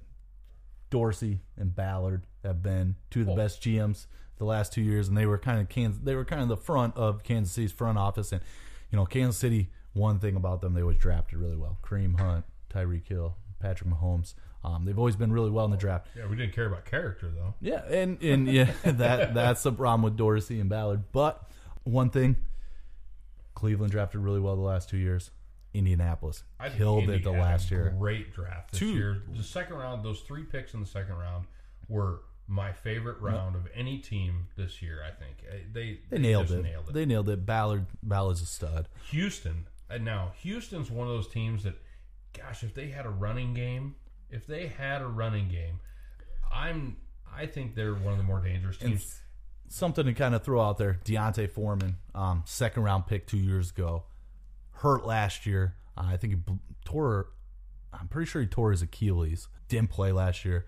Dorsey and Ballard have been two of the Oh. best GMs the last two years, and they were kind of Kansas. They were kind of the front of Kansas City's front office, and you know, Kansas City. One thing about them, they always drafted really well. Kareem Hunt, Tyreek Hill, Patrick Mahomes. Um, they've always been really well in the draft. Yeah, we didn't care about character though. Yeah, and and yeah, (laughs) that that's the problem with Dorsey and Ballard. But one thing, Cleveland drafted really well the last two years. Indianapolis I killed Indy it the last year. Great draft this Two- year. The second round, those three picks in the second round were my favorite round of any team this year. I think Uh, they They nailed just it. Nailed it. They nailed it. Ballard Ballard's a stud. Houston. And now Houston's one of those teams that, gosh, if they had a running game, if they had a running game, I'm. I think they're one of the more dangerous teams. something to kind of throw out there: D'Onta Foreman, um, second round pick two years ago, hurt last year. Uh, I think he tore. I'm pretty sure he tore his Achilles. Didn't play last year.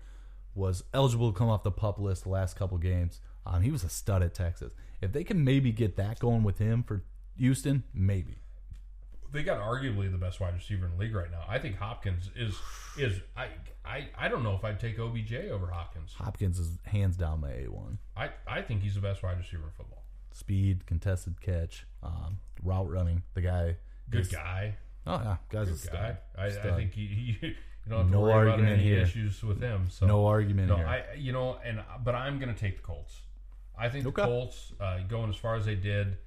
Was eligible to come off the pup list the last couple games. Um, he was a stud at Texas. If they can maybe get that going with him for Houston, maybe. They got arguably the best wide receiver in the league right now. I think Hopkins is is I I, I don't know if I'd take OBJ over Hopkins. Hopkins is hands down my A one. I, I think he's the best wide receiver in football. Speed, contested catch, um, route running. The guy, Good is- guy. Oh yeah, guy's a Good stud. guy. I, I think he, he (laughs) you don't have to No argument any here. issues with him. So No argument No, here. I you know, and but I'm going to take the Colts. I think Okay. the Colts uh, going as far as they did.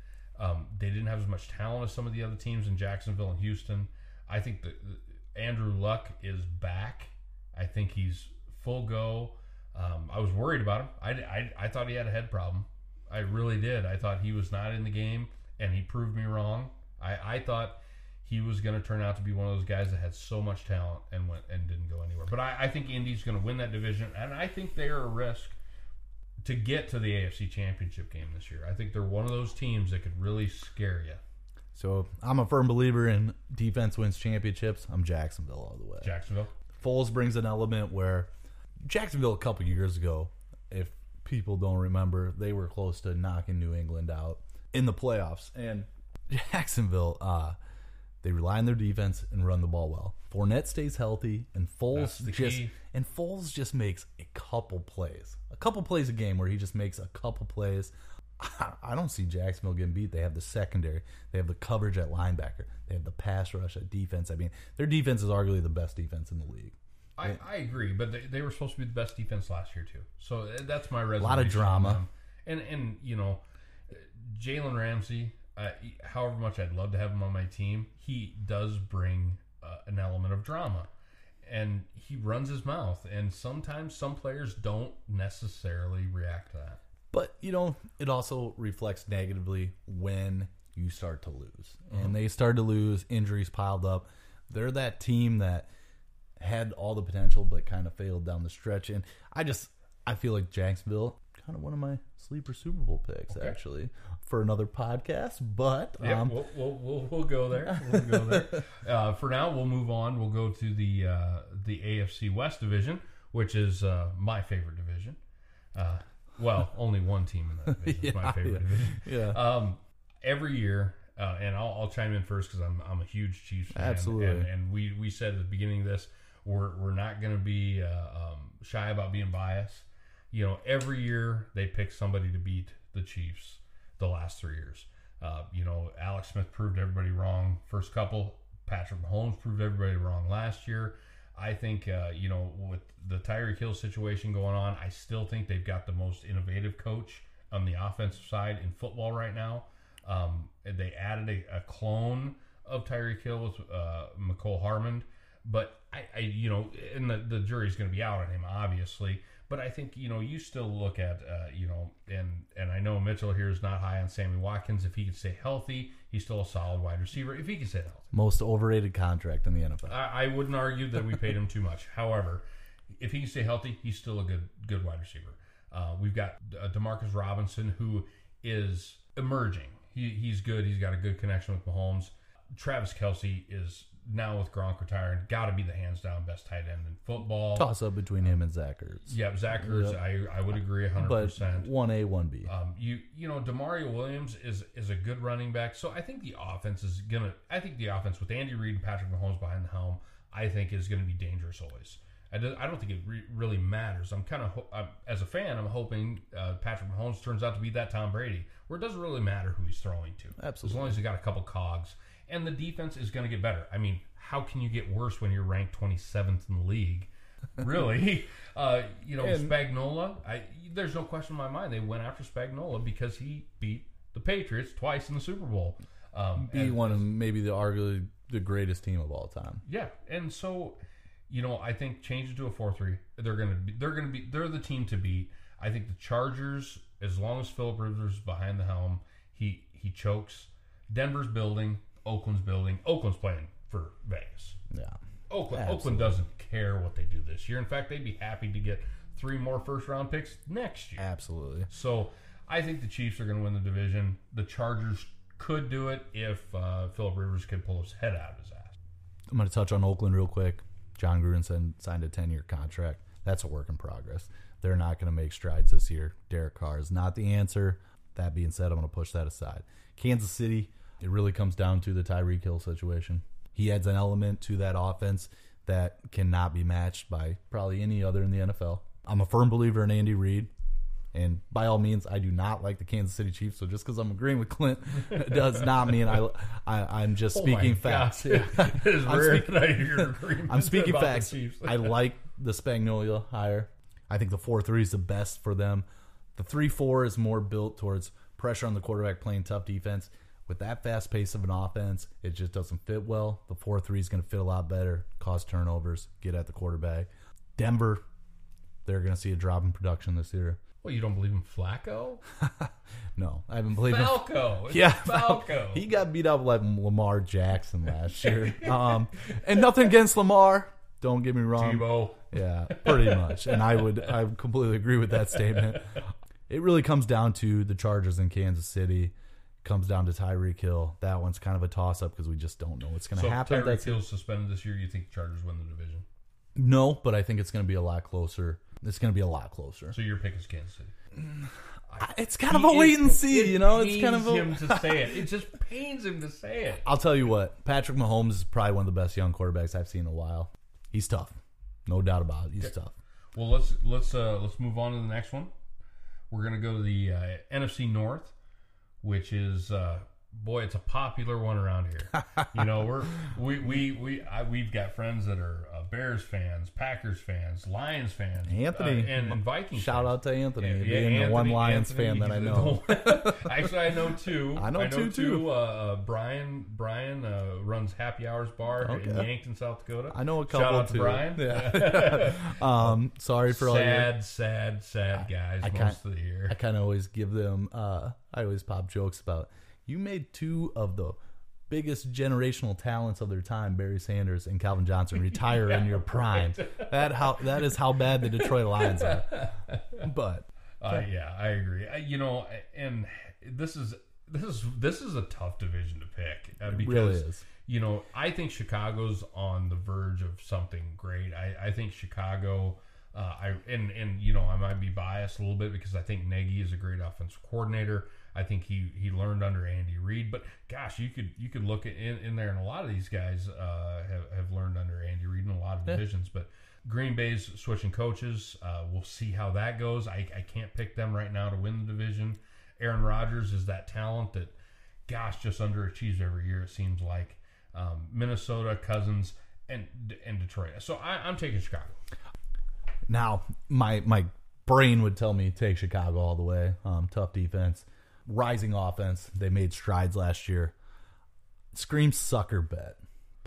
Um, they didn't have as much talent as some of the other teams in Jacksonville and Houston. I think that Andrew Luck is back. I think he's full go. Um, I was worried about him. I, I, I thought he had a head problem. I really did. I thought he was not in the game, and he proved me wrong. I, I thought he was going to turn out to be one of those guys that had so much talent and went and didn't go anywhere. But I, I think Indy's going to win that division, and I think they are a risk to get to the AFC Championship game this year. I think they're one of those teams that could really scare you. So I'm a firm believer in defense wins championships. I'm Jacksonville all the way. Jacksonville. Foles brings an element where Jacksonville a couple years ago, if people don't remember, they were close to knocking New England out in the playoffs. And (laughs) Jacksonville, uh, they rely on their defense and run the ball well. Fournette stays healthy, and Foles just key. And Foles just makes a couple plays, a couple plays a game where he just makes a couple plays. I don't see Jacksonville getting beat. They have the secondary, they have the coverage at linebacker, they have the pass rush at defense. I mean, their defense is arguably the best defense in the league. I, I agree, but they, they were supposed to be the best defense last year too. So uh, that's my reservation. lot of drama. and and you know, Jalen Ramsey. Uh, however much I'd love to have him on my team, he does bring uh, an element of drama, and he runs his mouth. And sometimes some players don't necessarily react to that. But you know, it also reflects negatively when you start to lose, and uh-huh. they started to lose. Injuries piled up. they're that team that had all the potential but kind of failed down the stretch. And I just I feel like Jacksonville kind of one of my sleeper Super Bowl picks actually for another podcast. But Yeah, um, we'll, we'll, we'll, we'll go there. We'll go there. (laughs) Uh, for now, we'll move on. We'll go to the uh, the AFC West division, which is uh, my favorite division. Uh, well, (laughs) only one team in that division is my Yeah, favorite yeah. division. yeah, Um, every year, uh, and I'll, I'll chime in first because I'm, I'm a huge Chiefs fan. Absolutely. And, and we, we said at the beginning of this, we're, we're not going to be uh, um, shy about being biased. You know, every year they pick somebody to beat the Chiefs the last three years. Uh, you know, Alex Smith proved everybody wrong first couple. Patrick Mahomes proved everybody wrong last year. I think, uh, you know, with the Tyreek Hill situation going on, I still think they've got the most innovative coach on the offensive side in football right now. Um, they added a, a clone of Tyreek Hill with uh, Mecole Hardman, but I, I, you know, and the, the jury's going to be out on him, obviously. But I think you know you still look at uh, you know, and and I know Mitchell here is not high on Sammy Watkins. If he can stay healthy, he's still a solid wide receiver. If he can stay healthy. most overrated contract in the NFL. I, I wouldn't argue that we paid him too much. However, if he can stay healthy, he's still a good good wide receiver. Uh, we've got uh, Demarcus Robinson, who is emerging. He, he's good. He's got a good connection with Mahomes. Travis Kelce is now with Gronk retiring, got to be the hands down best tight end in football. Toss up between him and Zach Ertz. Yeah, Zach Ertz, I I would agree 100. percent one A, one B. Um, you you know Demario Williams is is a good running back, so I think the offense is gonna. I think the offense with Andy Reid and Patrick Mahomes behind the helm, I think is going to be dangerous always. I, do, I don't think it re- really matters. I'm kind of ho- I'm, as a fan, I'm hoping uh, Patrick Mahomes turns out to be that Tom Brady, where it doesn't really matter who he's throwing to, Absolutely, as long as he got a couple cogs, and the defense is going to get better. I mean, how can you get worse when you're ranked 27th in the league? Really, (laughs) uh, you know And- Spagnuolo. I there's no question in my mind they went after Spagnuolo because he beat the Patriots twice in the Super Bowl. Um, Be and- one of maybe the arguably the greatest team of all time. yeah, and so you know I think change it to a four three. They're gonna be they're gonna be they're the team to beat. I think the Chargers, as long as Philip Rivers is behind the helm, he he chokes. Denver's building, Oakland's building. Oakland's playing for Vegas. Yeah. Oakland, Absolutely. Oakland doesn't care what they do this year. In fact, they'd be happy to get three more first round picks next year. Absolutely. So I think the Chiefs are going to win the division. The Chargers could do it if uh, Philip Rivers could pull his head out of his ass. I'm going to touch on Oakland real quick. Jon Gruden signed, signed a 10 year contract. That's a work in progress. They're not going to make strides this year. Derek Carr is not the answer. That being said, I'm going to push that aside. Kansas City, it really comes down to the Tyreek Hill situation. He adds an element to that offense that cannot be matched by probably any other in the NFL. I'm a firm believer in Andy Reid. And by all means, I do not like the Kansas City Chiefs. So just because I'm agreeing with Clint (laughs) does not mean I, I I'm just Oh speaking facts. Yeah. (laughs) it is I'm rare speak- that I hear agreement I'm speaking about the facts. Chiefs. I like the Spagnuolo hire. I think the four three is the best for them. The three four is more built towards pressure on the quarterback, playing tough defense. With that fast pace of an offense, it just doesn't fit well. The four three is going to fit a lot better, cause turnovers, get at the quarterback. Denver, they're going to see a drop in production this year. well, you don't believe in Flacco? (laughs) No, I haven't believed. in- Falco. Yeah, Falco. He got beat up like Lamar Jackson last year. um, and nothing against Lamar. Don't get me wrong. Tebow. Yeah, pretty much. And I would I would completely agree with that statement. It really comes down to the Chargers in Kansas City. Comes down to Tyreek Hill. That one's kind of a toss up because we just don't know what's going to So happen. Tyreek That's Hill's suspended this year. You think the Chargers win the division? no, but I think it's going to be a lot closer. It's going to be a lot closer. So your pick is Kansas City. It's kind of a wait and see, you know. It's kind of a. him to say it. It just (laughs) pains him to say it. I'll tell you what, Patrick Mahomes is probably one of the best young quarterbacks I've seen in a while. He's tough, no doubt about it. He's tough. Well, let's let's uh, let's move on to the next one. We're gonna go to the uh, NFC North, which is uh, boy, it's a popular one around here. (laughs) you know, we're we we we I, we've got friends that are uh, Bears fans, Packers fans, Lions fans, Anthony. uh, and, and Vikings. Shout fans. out to Anthony, Yeah, being yeah, the one Lions Anthony, fan that I (laughs) know. (laughs) Actually, I know two. I know two, too. Uh, uh, Brian Brian uh, runs Happy Hours Bar in Yankton, South Dakota. I know a Shout couple out to too. Brian. Yeah. um, sorry for all your. sad, sad, sad guys I most can't- of the year. I kind of always give them. Uh, I always pop jokes about you made two of the biggest generational talents of their time, Barry Sanders and Calvin Johnson, retire in your (laughs) prime. That how that is how bad the Detroit Lions are. But Uh, yeah, I agree. I, you know, and this is this is this is a tough division to pick uh, because really is. you know I think Chicago's on the verge of something great. I, I think Chicago. Uh, I and and you know I might be biased a little bit because I think Nagy is a great offensive coordinator. I think he he learned under Andy Reid, but gosh, you could you could look in, in there, and a lot of these guys uh, have have learned under Andy Reid in a lot of divisions. But Green Bay's switching coaches. Uh, we'll see how that goes. I, I can't pick them right now to win the division. Aaron Rodgers is that talent that, gosh, just underachieves every year. It seems like um, Minnesota, Cousins, and and Detroit. So I, I'm taking Chicago. Now, my my brain would tell me take Chicago all the way. Um, tough defense, rising offense. They made strides last year. Scream sucker bet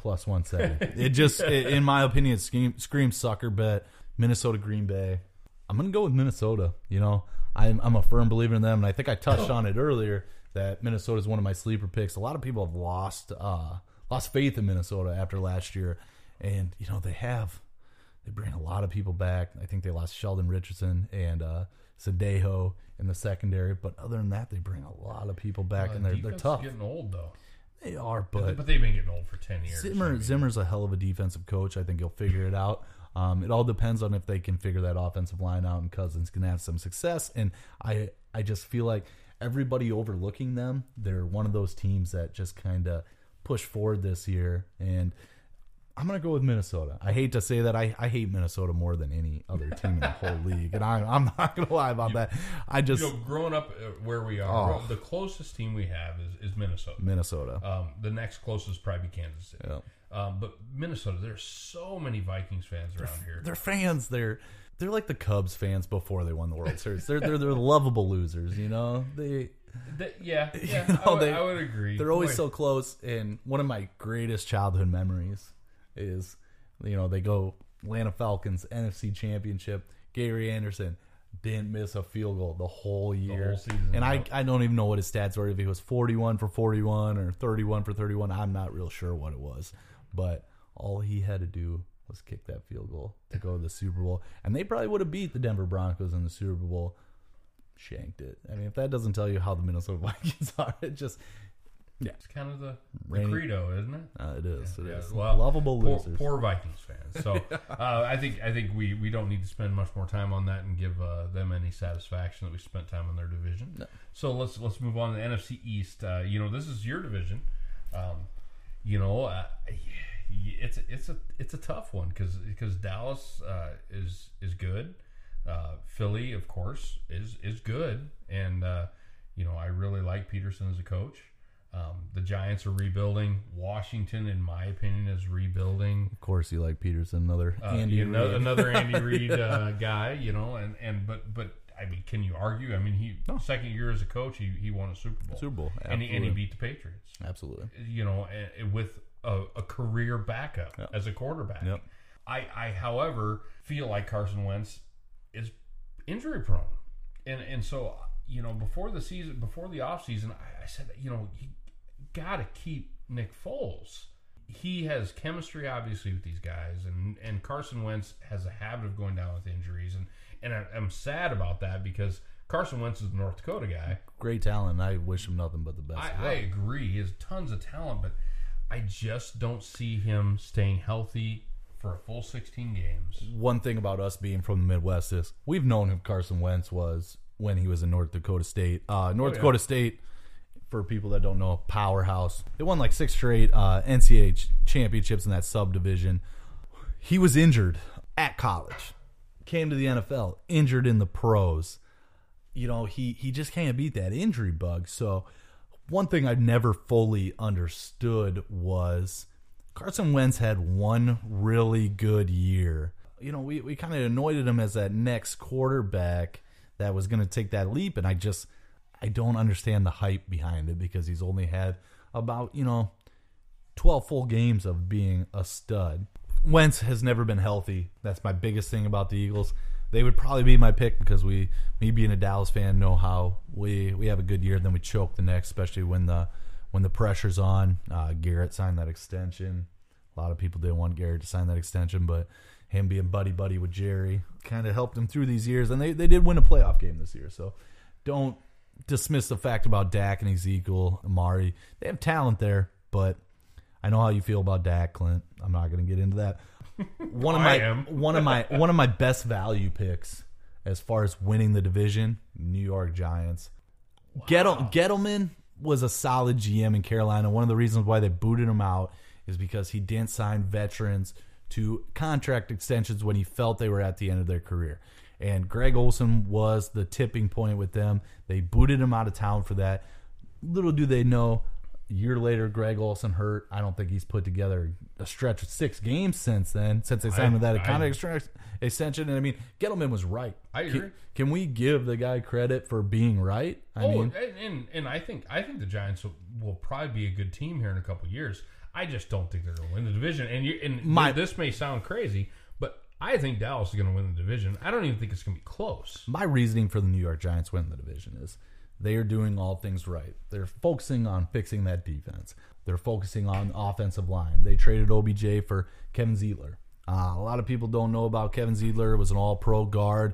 plus one seventy. (laughs) it just, i in my opinion, it scream, sucker bet. Minnesota, Green Bay. I'm gonna go with Minnesota. You know, I'm I'm a firm believer in them, and I think I touched on it earlier that Minnesota is one of my sleeper picks. A lot of people have lost uh, lost faith in Minnesota after last year, and you know they have they bring a lot of people back. I think they lost Sheldon Richardson and uh, Sendejo in the secondary, but other than that, they bring a lot of people back, Uh, and they're they're tough. Getting old though, They are, but, but they've been getting old for ten years. Zimmer Zimmer's a hell of a defensive coach. I think he'll figure it out. Um, it all depends on if they can figure that offensive line out, and Cousins can have some success. And I I just feel like everybody overlooking them. They're one of those teams that just kind of push forward this year, and I'm gonna go with Minnesota. I hate to say that. I, I hate Minnesota more than any other team in the whole (laughs) league, and I, I'm not gonna lie about that. I just you know, growing up uh, where we are, Oh. the closest team we have is, is Minnesota. Minnesota. Um, the next closest probably be Kansas City. Yeah. Um, but Minnesota, there's so many Vikings fans around here. they're fans. They're they're like the Cubs fans before they won the World Series. They're they're they're lovable losers. You know they Th- yeah, (laughs) yeah, know, I, would, they- I would agree. they're always Boy, so close. And one of my greatest childhood memories is you know they go Atlanta Falcons NFC Championship. Gary Anderson didn't miss a field goal the whole year, whole season, and I. I don't even know what his stats were. If he was forty one for forty one or thirty one for thirty one, I'm not real sure what it was. But all he had to do was kick that field goal to go to the Super Bowl, and they probably would have beat the Denver Broncos in the Super Bowl. Shanked it. I mean, if that doesn't tell you how the Minnesota (laughs) Vikings are, it just It's kind of the, the credo, isn't it? uh, it is. It is. Yeah, well, Lovable poor, losers. poor Vikings fans. So (laughs) uh, I think I think we, we don't need to spend much more time on that and give uh, them any satisfaction that we spent time on their division. No. So let's let's move on to the NFC East. Uh, you know, this is your division. Um, you know, uh, it's it's a it's a tough one because because Dallas uh, is is good. Uh, Philly, of course, is is good, and uh, you know I really like Pederson as a coach. Um, the Giants are rebuilding. Washington, in my opinion, is rebuilding. Of course, you like Pederson, another Uh, Andy you know, Reid. another Andy (laughs) Reid uh, guy, you know, and, and but but I mean, can you argue? I mean, he second year as a coach, he, he won a Super Bowl, Super Bowl, and he, and he beat the Patriots. Absolutely. You know, and, with a, a career backup Yep. as a quarterback. Yep. I, I, however, feel like Carson Wentz is injury prone, and and so you know before the season, before the offseason, I, I said you know you got to keep Nick Foles. He has chemistry, obviously, with these guys, and and Carson Wentz has a habit of going down with injuries, and and I, I'm sad about that because Carson Wentz is the North Dakota guy. Great talent. I wish him nothing but the best. I, I agree. He has tons of talent, but I just don't see him staying healthy for a full 16 games. One thing about us being from the Midwest is we've known who Carson Wentz was when he was in North Dakota State. Uh, North Oh, yeah. Dakota State, for people that don't know, powerhouse. They won like six straight uh, NCAA championships in that subdivision. He was injured at college, came to the NFL, injured in the pros. You know, he he just can't beat that injury bug. So, one thing I've never fully understood was Carson Wentz had one really good year. You know, we, we kind of anointed him as that next quarterback that was going to take that leap, and I just I don't understand the hype behind it because he's only had about you know 12 full games of being a stud. Wentz has never been healthy. That's my biggest thing about the Eagles. They would probably be my pick because we, me being a Dallas fan, know how we we have a good year, then we choke the next, especially when the when the pressure's on. Uh, Garrett signed that extension. A lot of people didn't want Garrett to sign that extension, but him being buddy buddy with Jerry kind of helped him through these years, and they they did win a playoff game this year. So don't dismiss the fact about Dak and Ezekiel, Amari. They have talent there, but I know how you feel about Dak, Clint. I'm not going to get into that. (laughs) One of my (laughs) one of my one of my best value picks as far as winning the division, New York Giants. Gettle, Gettleman was a solid GM in Carolina. One of the reasons why they booted him out is because he didn't sign veterans to contract extensions when he felt they were at the end of their career. And Greg Olsen was the tipping point with them. They booted him out of town for that. Little do they know, a year later, Greg Olsen hurt. I don't think he's put together a stretch of six games since then, since they signed him with that contract extra- extension. And I mean, Gettleman was right. I Can- agree. Can, we give the guy credit for being right? I oh, mean, and, and and I think I think the Giants will, will probably be a good team here in a couple of years. I just don't think they're going to win the division. And you and My- this may sound crazy, I think Dallas is going to win the division. I don't even think it's going to be close. my reasoning for the New York Giants winning the division is they are doing all things right. They're focusing on fixing that defense. They're focusing on the offensive line. They traded OBJ for Kevin Zeitler. Uh, a lot of people don't know about Kevin Zeitler. Was an All-Pro guard,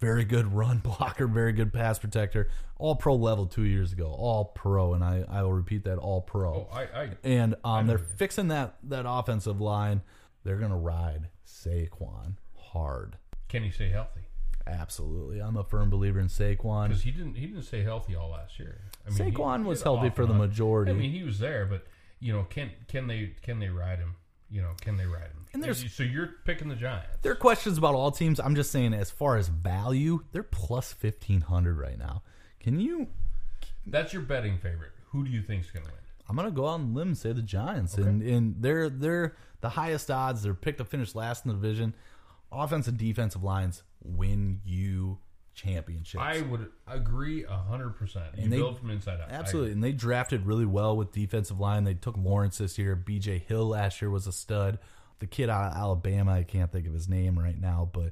very good run (laughs) blocker, very good pass protector, All-Pro level two years ago. All-Pro, and I, I will repeat that All-Pro. Oh, I, I And um, they're fixing that that offensive line. They're gonna ride Saquon hard. can he stay healthy? Absolutely, I'm a firm believer in Saquon. Because he didn't he didn't stay healthy all last year. I mean, Saquon he was healthy for the majority. I mean, he was there, but you know, can can they can they ride him? You know, can they ride him? And there's- so you're picking the Giants. There are questions about all teams. I'm just saying, as far as value, they're plus fifteen hundred right now. Can you? That's your betting favorite. Who do you think's going to win? I'm gonna go out on limb and say the Giants, and and they're they're the highest odds. They're picked to finish last in the division. Offense and defensive lines win you championships. I would agree hundred percent. You they- build from inside out. Absolutely, and they drafted really well with defensive line. They took Lawrence this year. B.J. Hill last year was a stud. The kid out of Alabama, I can't think of his name right now, but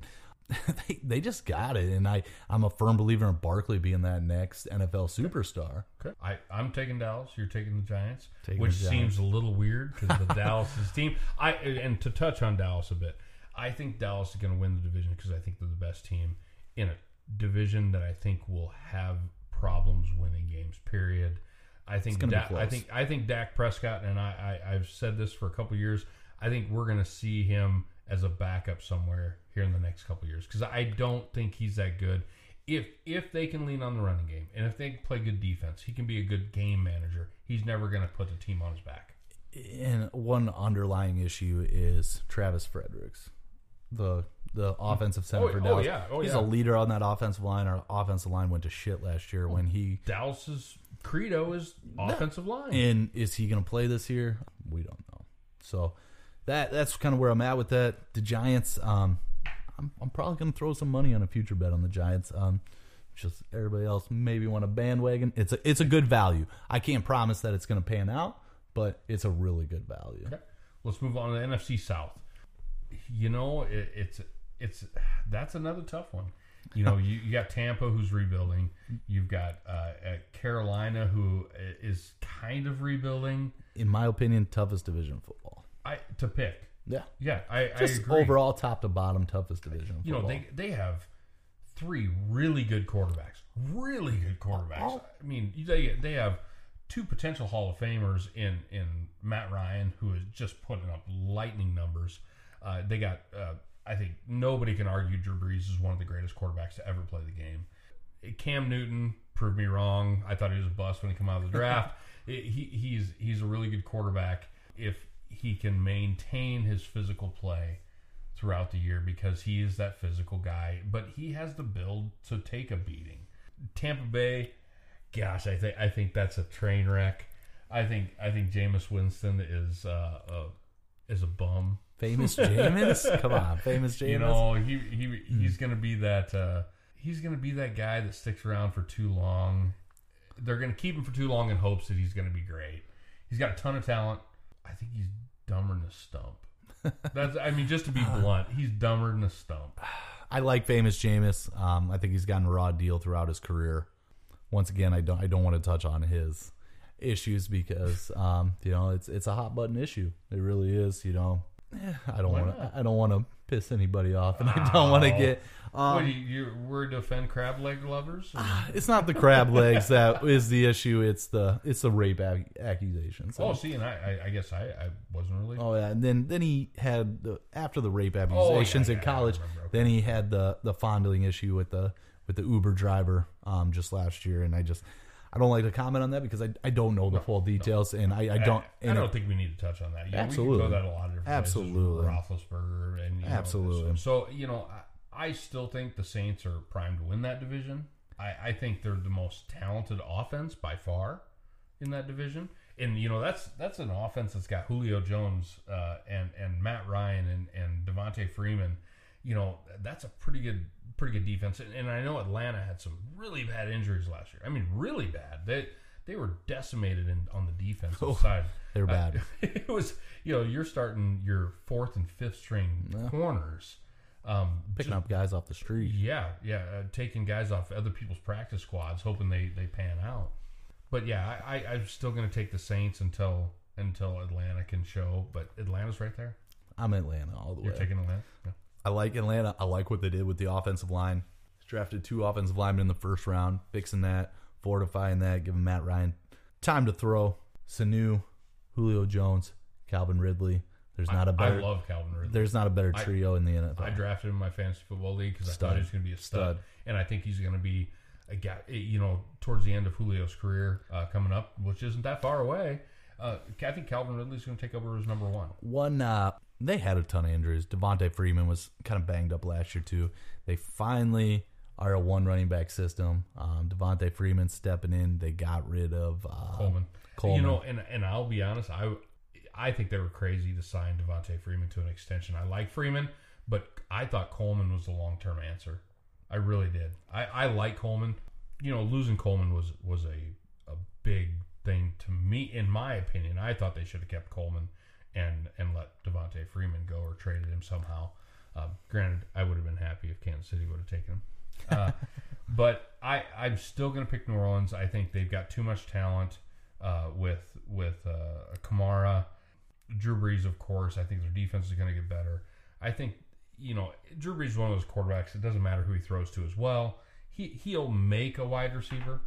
(laughs) they they just got it. And I I'm a firm believer in Barkley being that next NFL superstar. Okay. I, I'm taking Dallas. You're taking the Giants, Taking which the Giants. seems a little weird because the (laughs) Dallas is team. I and to touch on Dallas a bit, I think Dallas is going to win the division because I think they're the best team in a division that I think will have problems winning games. Period. I think Da- I think I think Dak Prescott and I, I I've said this for a couple years. I think we're going to see him as a backup somewhere here in the next couple years because I don't think he's that good. If if they can lean on the running game and if they play good defense, he can be a good game manager. He's never going to put the team on his back. And one underlying issue is Travis Fredericks, the the offensive center Oh, for oh, Dallas. yeah. Oh, He's yeah. a leader on that offensive line. Our offensive line went to shit last year when he. Dallas's credo is offensive line. And is he going to play this year? We don't know. So that that's kind of where I'm at with that. The Giants. Um, I'm, I'm probably going to throw some money on a future bet on the Giants. Um, just everybody else maybe want a bandwagon. It's a it's a good value. I can't promise that it's going to pan out, but it's a really good value. Okay. Let's move on to the NFC South. You know, it, it's it's that's another tough one. You know, you, you got Tampa who's rebuilding. You've got uh, uh, Carolina who is kind of rebuilding. In my opinion, toughest division football. I to pick. Yeah, Yeah, I, I just agree. overall top to bottom toughest division. In you know, football. they they have three really good quarterbacks. Really good quarterbacks. Oh. I mean, they they have two potential Hall of Famers in in Matt Ryan, who is just putting up lightning numbers. Uh, they got. Uh, I think nobody can argue Drew Brees is one of the greatest quarterbacks to ever play the game. Cam Newton proved me wrong. I thought he was a bust when he came out of the draft. (laughs) He, he's he's a really good quarterback if he can maintain his physical play throughout the year because he is that physical guy. But he has the build to take a beating. Tampa Bay, gosh, I think I think that's a train wreck. I think I think Jameis Winston is uh, a is a bum. famous (laughs) Jameis. Come on, famous Jameis. You know, he he he's gonna be that uh, he's gonna be that guy that sticks around for too long. They're gonna keep him for too long in hopes that he's gonna be great. He's got a ton of talent. I think he's dumber than a stump. (laughs) That's I mean, just to be blunt, he's dumber than a stump. I like famous Jameis. Um, I think he's gotten a raw deal throughout his career. Once again, I don't I don't want to touch on his issues because um, you know it's it's a hot button issue. It really is. You know, Eh, I don't want to. I don't want to piss anybody off, and I don't want to get. Um, what, you, you, we're defend crab leg lovers? it's not the crab legs that is the issue. It's the it's the rape ac- accusations. oh, see, and I, I, I guess I, I wasn't really. Oh yeah, and then then he had the after the rape Oh, accusations yeah, in yeah, I college. remember, okay. Then he had the the fondling issue with the with the Uber driver um just last year, and I just I don't like to comment on that because I, I don't know the full details, and I, I don't I, and don't think we need to touch on that. Yeah, Absolutely. we can go that a lot of different Absolutely. places. Roethlisberger and you know, Absolutely. so, so, you know, I, I still think the Saints are primed to win that division. I, I think they're the most talented offense by far in that division. And you know that's that's an offense that's got Julio Jones uh, and and Matt Ryan and and Devonta Freeman. You know that's a pretty good pretty good defense. And, and I know Atlanta had some really bad injuries last year. I mean, really bad. They they were decimated in, on the defensive Oh, side. they're Uh, bad. (laughs) it was you know you're starting your fourth and fifth string corners. Um, picking up guys off the street. yeah, yeah, uh, taking guys off other people's practice squads, hoping they, they pan out. But yeah, I, I, I'm still going to take the Saints until until Atlanta can show. But Atlanta's right there. I'm Atlanta all the way. You're taking Atlanta. Yeah. I like Atlanta. I like what they did with the offensive line. Drafted two offensive linemen in the first round, fixing that, fortifying that, giving Matt Ryan time to throw. Sanu, Julio Jones, Calvin Ridley. There's not a I better. love Calvin Ridley. There's not a better I- trio in the NFL. I drafted him in my fantasy football league because I thought he was going to be a stud. Stud. and I think he's going to be a guy. You know, towards the end of Julio's career uh, coming up, which isn't that far away. Uh, I think Calvin Ridley's going to take over as number one. One, uh, they had a ton of injuries. Devonta Freeman was kind of banged up last year too. They finally are a one running back system. Um, Devonta Freeman stepping in. They got rid of uh, Coleman. Coleman. You know, and and I'll be honest, I I think they were crazy to sign Devonta Freeman to an extension. I like Freeman, but I thought Coleman was the long term answer. I really did. I, I like Coleman. You know, losing Coleman was was a a big thing to me, in my opinion. I thought they should have kept Coleman and and let Devonta Freeman go or traded him somehow. Uh, granted, I would have been happy if Kansas City would have taken him. Uh, (laughs) but I, I'm still going to pick New Orleans. I think they've got too much talent uh, with with uh, Kamara, Drew Brees, of course. I think their defense is going to get better. I think you know Drew Brees is one of those quarterbacks. It doesn't matter who he throws to as well. He he'll make a wide receiver.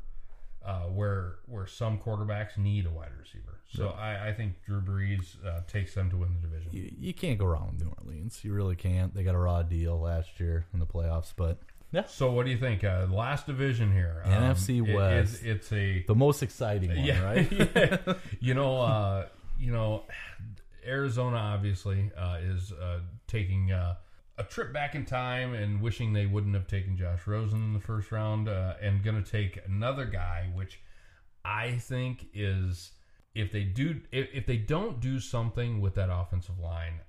Uh, where where some quarterbacks need a wide receiver, so I, I think Drew Brees uh, takes them to win the division. you, you can't go wrong with New Orleans. You really can't. They got a raw deal last year in the playoffs, but yeah, So what do you think? Uh, last division here, Um, NFC it- West. it's, it's a the most exciting one, yeah, right? (laughs) yeah. You know, uh, you know, Arizona obviously uh, is uh, taking uh, a trip back in time and wishing they wouldn't have taken Josh Rosen in the first round, uh, and going to take another guy, which I think is if they do if, if they don't do something with that offensive line,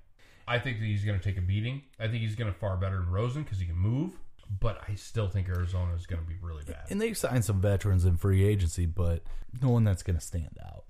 I think that he's going to take a beating. I think he's going to far better than Rosen because he can move. But I still think Arizona is going to be really bad. And they've signed some veterans in free agency, but no one that's going to stand out.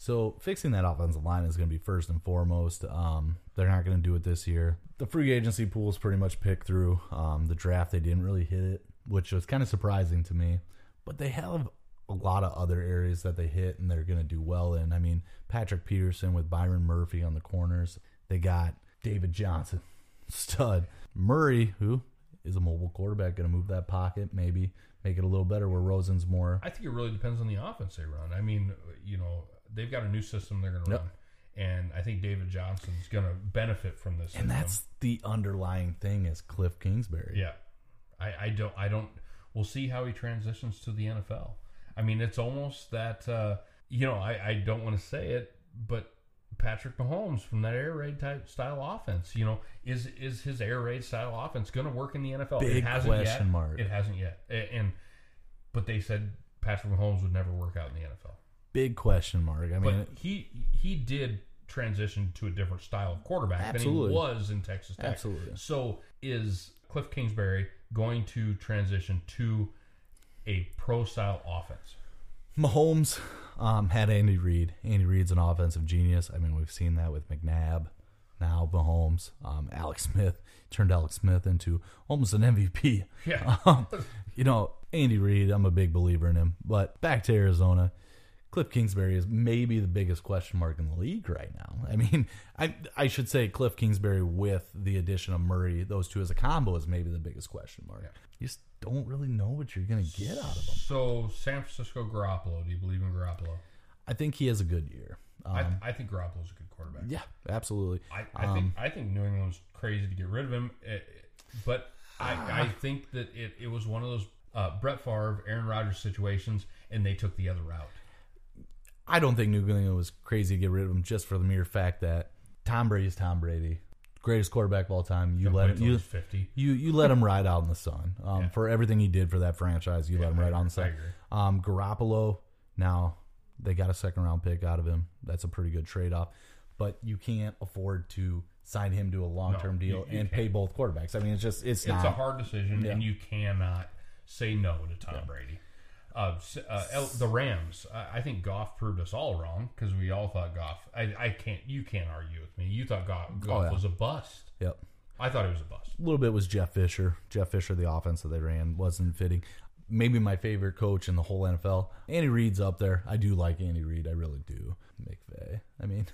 So fixing that offensive line is going to be first and foremost. Um, they're not going to do it this year. The free agency pool is pretty much picked through. Um, the draft they didn't really hit it, which was kind of surprising to me. But they have a lot of other areas that they hit and they're going to do well in. I mean, Patrick Peterson with Byron Murphy on the corners. They got David Johnson, (laughs) stud. Murray, who is a mobile quarterback, going to move that pocket, maybe make it a little better where Rosen's more. I think it really depends on the offense they run. I mean, you know, they've got a new system they're going to Yep. run, and I think David Johnson's going to benefit from this. And system. that's the underlying thing is Cliff Kingsbury. yeah. I, I don't. I don't. We'll see how he transitions to the NFL. I mean, it's almost that. Uh, you know, I, I don't want to say it, but Patrick Mahomes from that air raid type style offense. You know, is is his air raid style offense going to work in the NFL? Big it hasn't question yet. mark. It hasn't yet. And but they said Patrick Mahomes would never work out in the NFL. Big question mark. I mean, But he he did transition to a different style of quarterback than he was in Texas Tech. Absolutely. So is Cliff Kingsbury going to transition to a pro style offense? Mahomes um, had Andy Reid. Andy Reid's an offensive genius. I mean, we've seen that with McNabb. Now Mahomes, um, Alex Smith turned Alex Smith into almost an MVP. Yeah. (laughs) Um, you know, Andy Reid, I'm a big believer in him. But back to Arizona, Cliff Kingsbury is maybe the biggest question mark in the league right now. I mean, I I should say Cliff Kingsbury with the addition of Murray, those two as a combo is maybe the biggest question mark. You just don't really know what you're going to get out of them. So San Francisco Garoppolo. Do you believe in Garoppolo? I think he has a good year. Um, I, I think Garoppolo's a good quarterback. yeah, absolutely. I, I think I think New England was crazy to get rid of him, eh, but I, I think that it, it was one of those uh, Brett Favre, Aaron Rodgers situations, and they took the other route. I don't think New England was crazy to get rid of him just for the mere fact that Tom Brady is Tom Brady, greatest quarterback of all time. You let him, you, fifty. you you let him ride out in the sun um, Yeah. for everything he did for that franchise. You let him ride out in the sun. Um, Garoppolo now they got a second round pick out of him. That's a pretty good trade off, but you can't afford to sign him to a long term No, deal you- you and pay both quarterbacks. I mean, it's just it's, It's not. a hard decision, Yeah. and you cannot say no to Tom Brady. Uh, uh, L- the Rams. I, I think Goff proved us all wrong because we all thought Goff. I, I can't. You can't argue with me. You thought Goff, Goff Oh, yeah. was a bust. Yep. I thought he was a bust. A little bit was Jeff Fisher. Jeff Fisher, the offense that they ran wasn't fitting. Maybe my favorite coach in the whole NFL. Andy Reid's up there. I do like Andy Reid. I really do. McVay. I mean,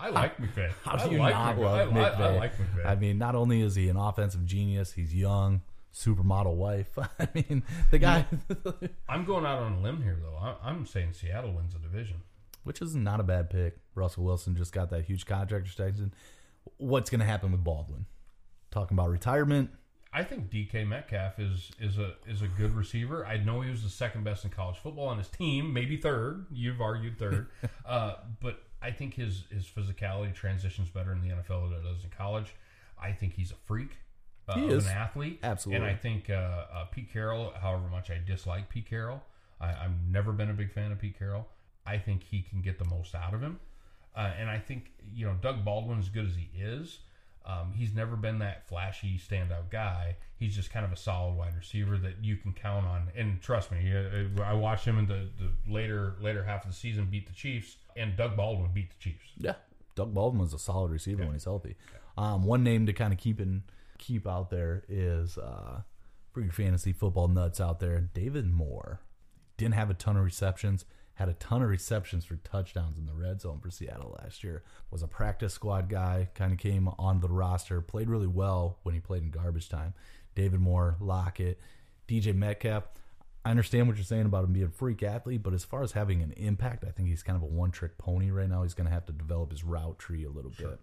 I like McVay. (laughs) how do you like not McVay. love I, I- McVay? I like McVay. I mean, not only is he an offensive genius, he's young, supermodel wife. (laughs) I mean, the guy, (laughs) I'm going out on a limb here, though. I, I'm saying Seattle wins the division. which is not a bad pick. Russell Wilson just got that huge contract extension. What's going to happen with Baldwin? Talking about retirement. I think DK Metcalf is is a is a good receiver. I know he was the second best in college football on his team, maybe third. You've argued third, (laughs) uh, but I think his his physicality transitions better in the NFL than it does in college. I think he's a freak. Uh, He is. an athlete, Absolutely. And I think uh, uh, Pete Carroll, however much I dislike Pete Carroll, I, I've never been a big fan of Pete Carroll. I think he can get the most out of him, uh, and I think you know Doug Baldwin, as good as he is, um, he's never been that flashy standout guy. He's just kind of a solid wide receiver that you can count on. And trust me, uh, I watched him in the, the later later half of the season beat the Chiefs, and Doug Baldwin beat the Chiefs. Yeah, Doug Baldwin was a solid receiver when he's healthy. Um, one name to kind of keep in keep out there is uh, for your fantasy football nuts out there, David Moore. Didn't have a ton of receptions, had a ton of receptions for touchdowns in the red zone for Seattle last year. Was a practice squad guy, kind of came on the roster, played really well when he played in garbage time. David Moore, Lockett, DJ Metcalf. I understand what you're saying about him being a freak athlete, but as far as having an impact, I think he's kind of a one trick pony right now. He's going to have to develop his route tree a little bit.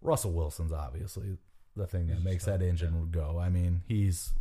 Russell Wilson's obviously the thing that makes that engine go. I mean, he's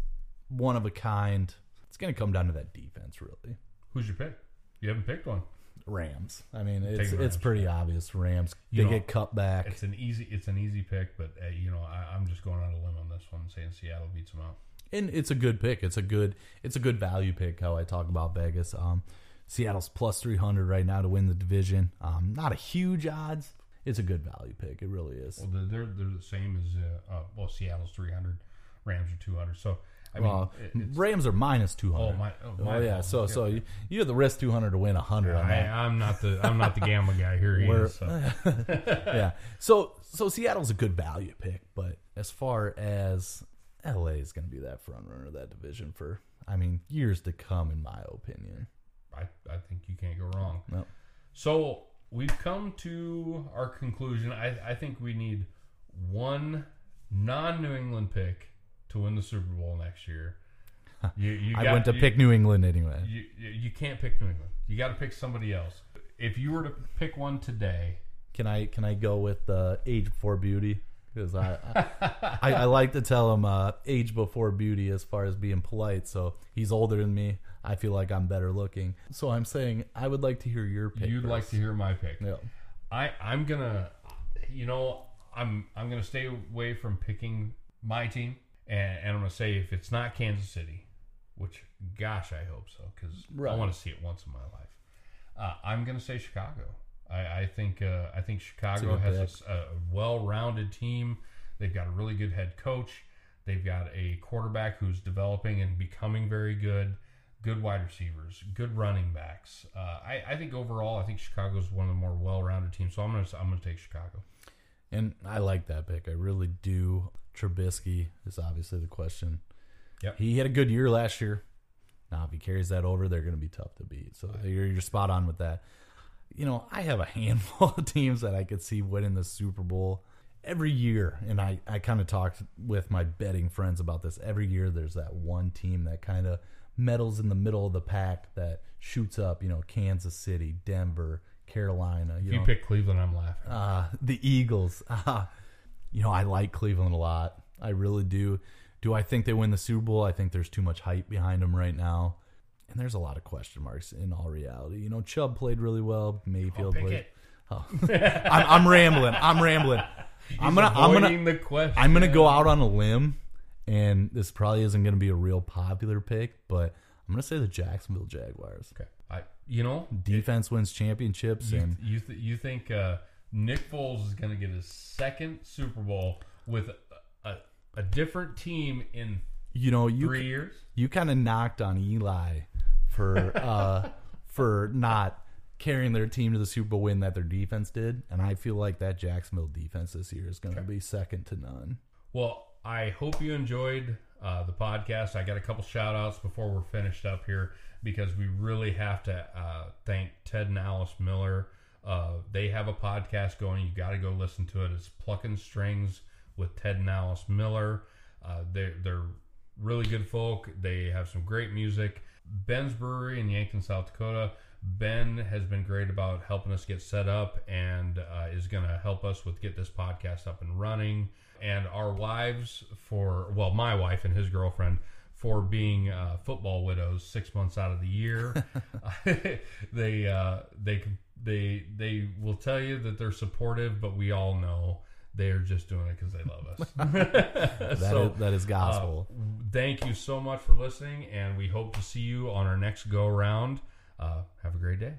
one of a kind. It's going to come down to that defense, really. Who's your pick? You haven't picked one. Rams. I mean, it's it's pretty obvious. Rams. You they know, get cut back. It's an easy it's an easy pick, but uh, you know I, I'm just going on a limb on this one, saying Seattle beats them out. and it's a good pick. It's a good it's a good value pick. How I talk about Vegas. Um, Seattle's plus three hundred right now to win the division. Um, not a huge odds. It's a good value pick. It really is. Well, they're they're, the same as uh, uh, well Seattle's 300, Rams are 200. So I mean, Well, it- Rams are minus two oh hundred. my, oh, my Oh, yeah, so so you, you have the risk two hundred to win hundred on I. I'm not the I'm not the gambling guy here. (laughs) He We're- so. (laughs) yeah. So so Seattle's a good value pick, but as far as LA is going to be that front runner of that division for I mean years to come, in my opinion. I I think you can't go wrong. No. So we've come to our conclusion. I, I think we need one non New England pick to win the Super Bowl next year. (laughs) You, you I got- went to you- pick New England anyway. You, you can't pick New England. You got to pick somebody else. If you were to pick one today, Can I can I go with uh, age before beauty? Because I, I, I I (laughs) like to tell him uh, age before beauty as far as being polite. So he's older than me. I feel like I'm better looking. So I'm saying I would like to hear your pick. you'd like to hear my pick. Yeah. I I'm gonna, you know, I'm I'm gonna stay away from picking my team, and, and I'm gonna say if it's not Kansas City, which gosh I hope so because I want to see it once in my life. Uh, I'm gonna say Chicago. I, I think uh, I think Chicago good has a a, well-rounded team. They've got a really good head coach. They've got a quarterback who's developing and becoming very good. Good wide receivers, good running backs. Uh, I, I think overall, I think Chicago is one of the more well-rounded teams. So I'm gonna I'm gonna take Chicago. And I like that pick. I really do. Trubisky is obviously the question. Yep. He had a good year last year. Now, if he carries that over, they're going to be tough to beat. So you're, you're spot on with that. you know, I have a (laughs) handful of teams that I could see winning the Super Bowl every year. And I, I kind of talked with my betting friends about this. Every year, there's that one team that kind of medals in the middle of the pack that shoots up, you know, Kansas City, Denver, Carolina. You If you know, pick Cleveland, I'm laughing. uh, the Eagles. Uh, (laughs) you know, I like Cleveland a lot. I really do. Do I think they win the Super Bowl? I think there's too much hype behind them right now. And there's a lot of question marks in all reality. You know, Chubb played really well. Mayfield played. (laughs) Oh. I'm, I'm rambling. I'm rambling. (laughs) I'm gonna. I'm gonna. the question. I'm gonna go out on a limb, and this probably isn't gonna be a real popular pick, but I'm gonna say the Jacksonville Jaguars. Okay. I, you know, Defense wins championships, you and you, th- you think uh, Nick Foles is going to get his second Super Bowl with a, a, a different team in you know you three years? you kind of knocked on Eli for uh, (laughs) for not carrying their team to the Super Bowl win that their defense did, and I feel like that Jacksonville defense this year is going to be second to none. Well, I hope you enjoyed uh, the podcast. I got a couple shout outs before we're finished up here because we really have to uh, thank Ted and Alice Miller. Uh, they have a podcast going. You got to go listen to it. It's Plucking Strings with Ted and Alice Miller. Uh, they're, they're really good folk. They have some great music. Ben's Brewery in Yankton, South Dakota. Ben has been great about helping us get set up and uh, is going to help us with get this podcast up and running. And our wives for well, my wife and his girlfriend for being uh, football widows six months out of the year. (laughs) (laughs) they uh, they they they will tell you that they're supportive, but we all know they are just doing it because they love us. (laughs) That So, is, that is gospel. uh, thank you so much for listening, and we hope to see you on our next go around. Uh, have a great day.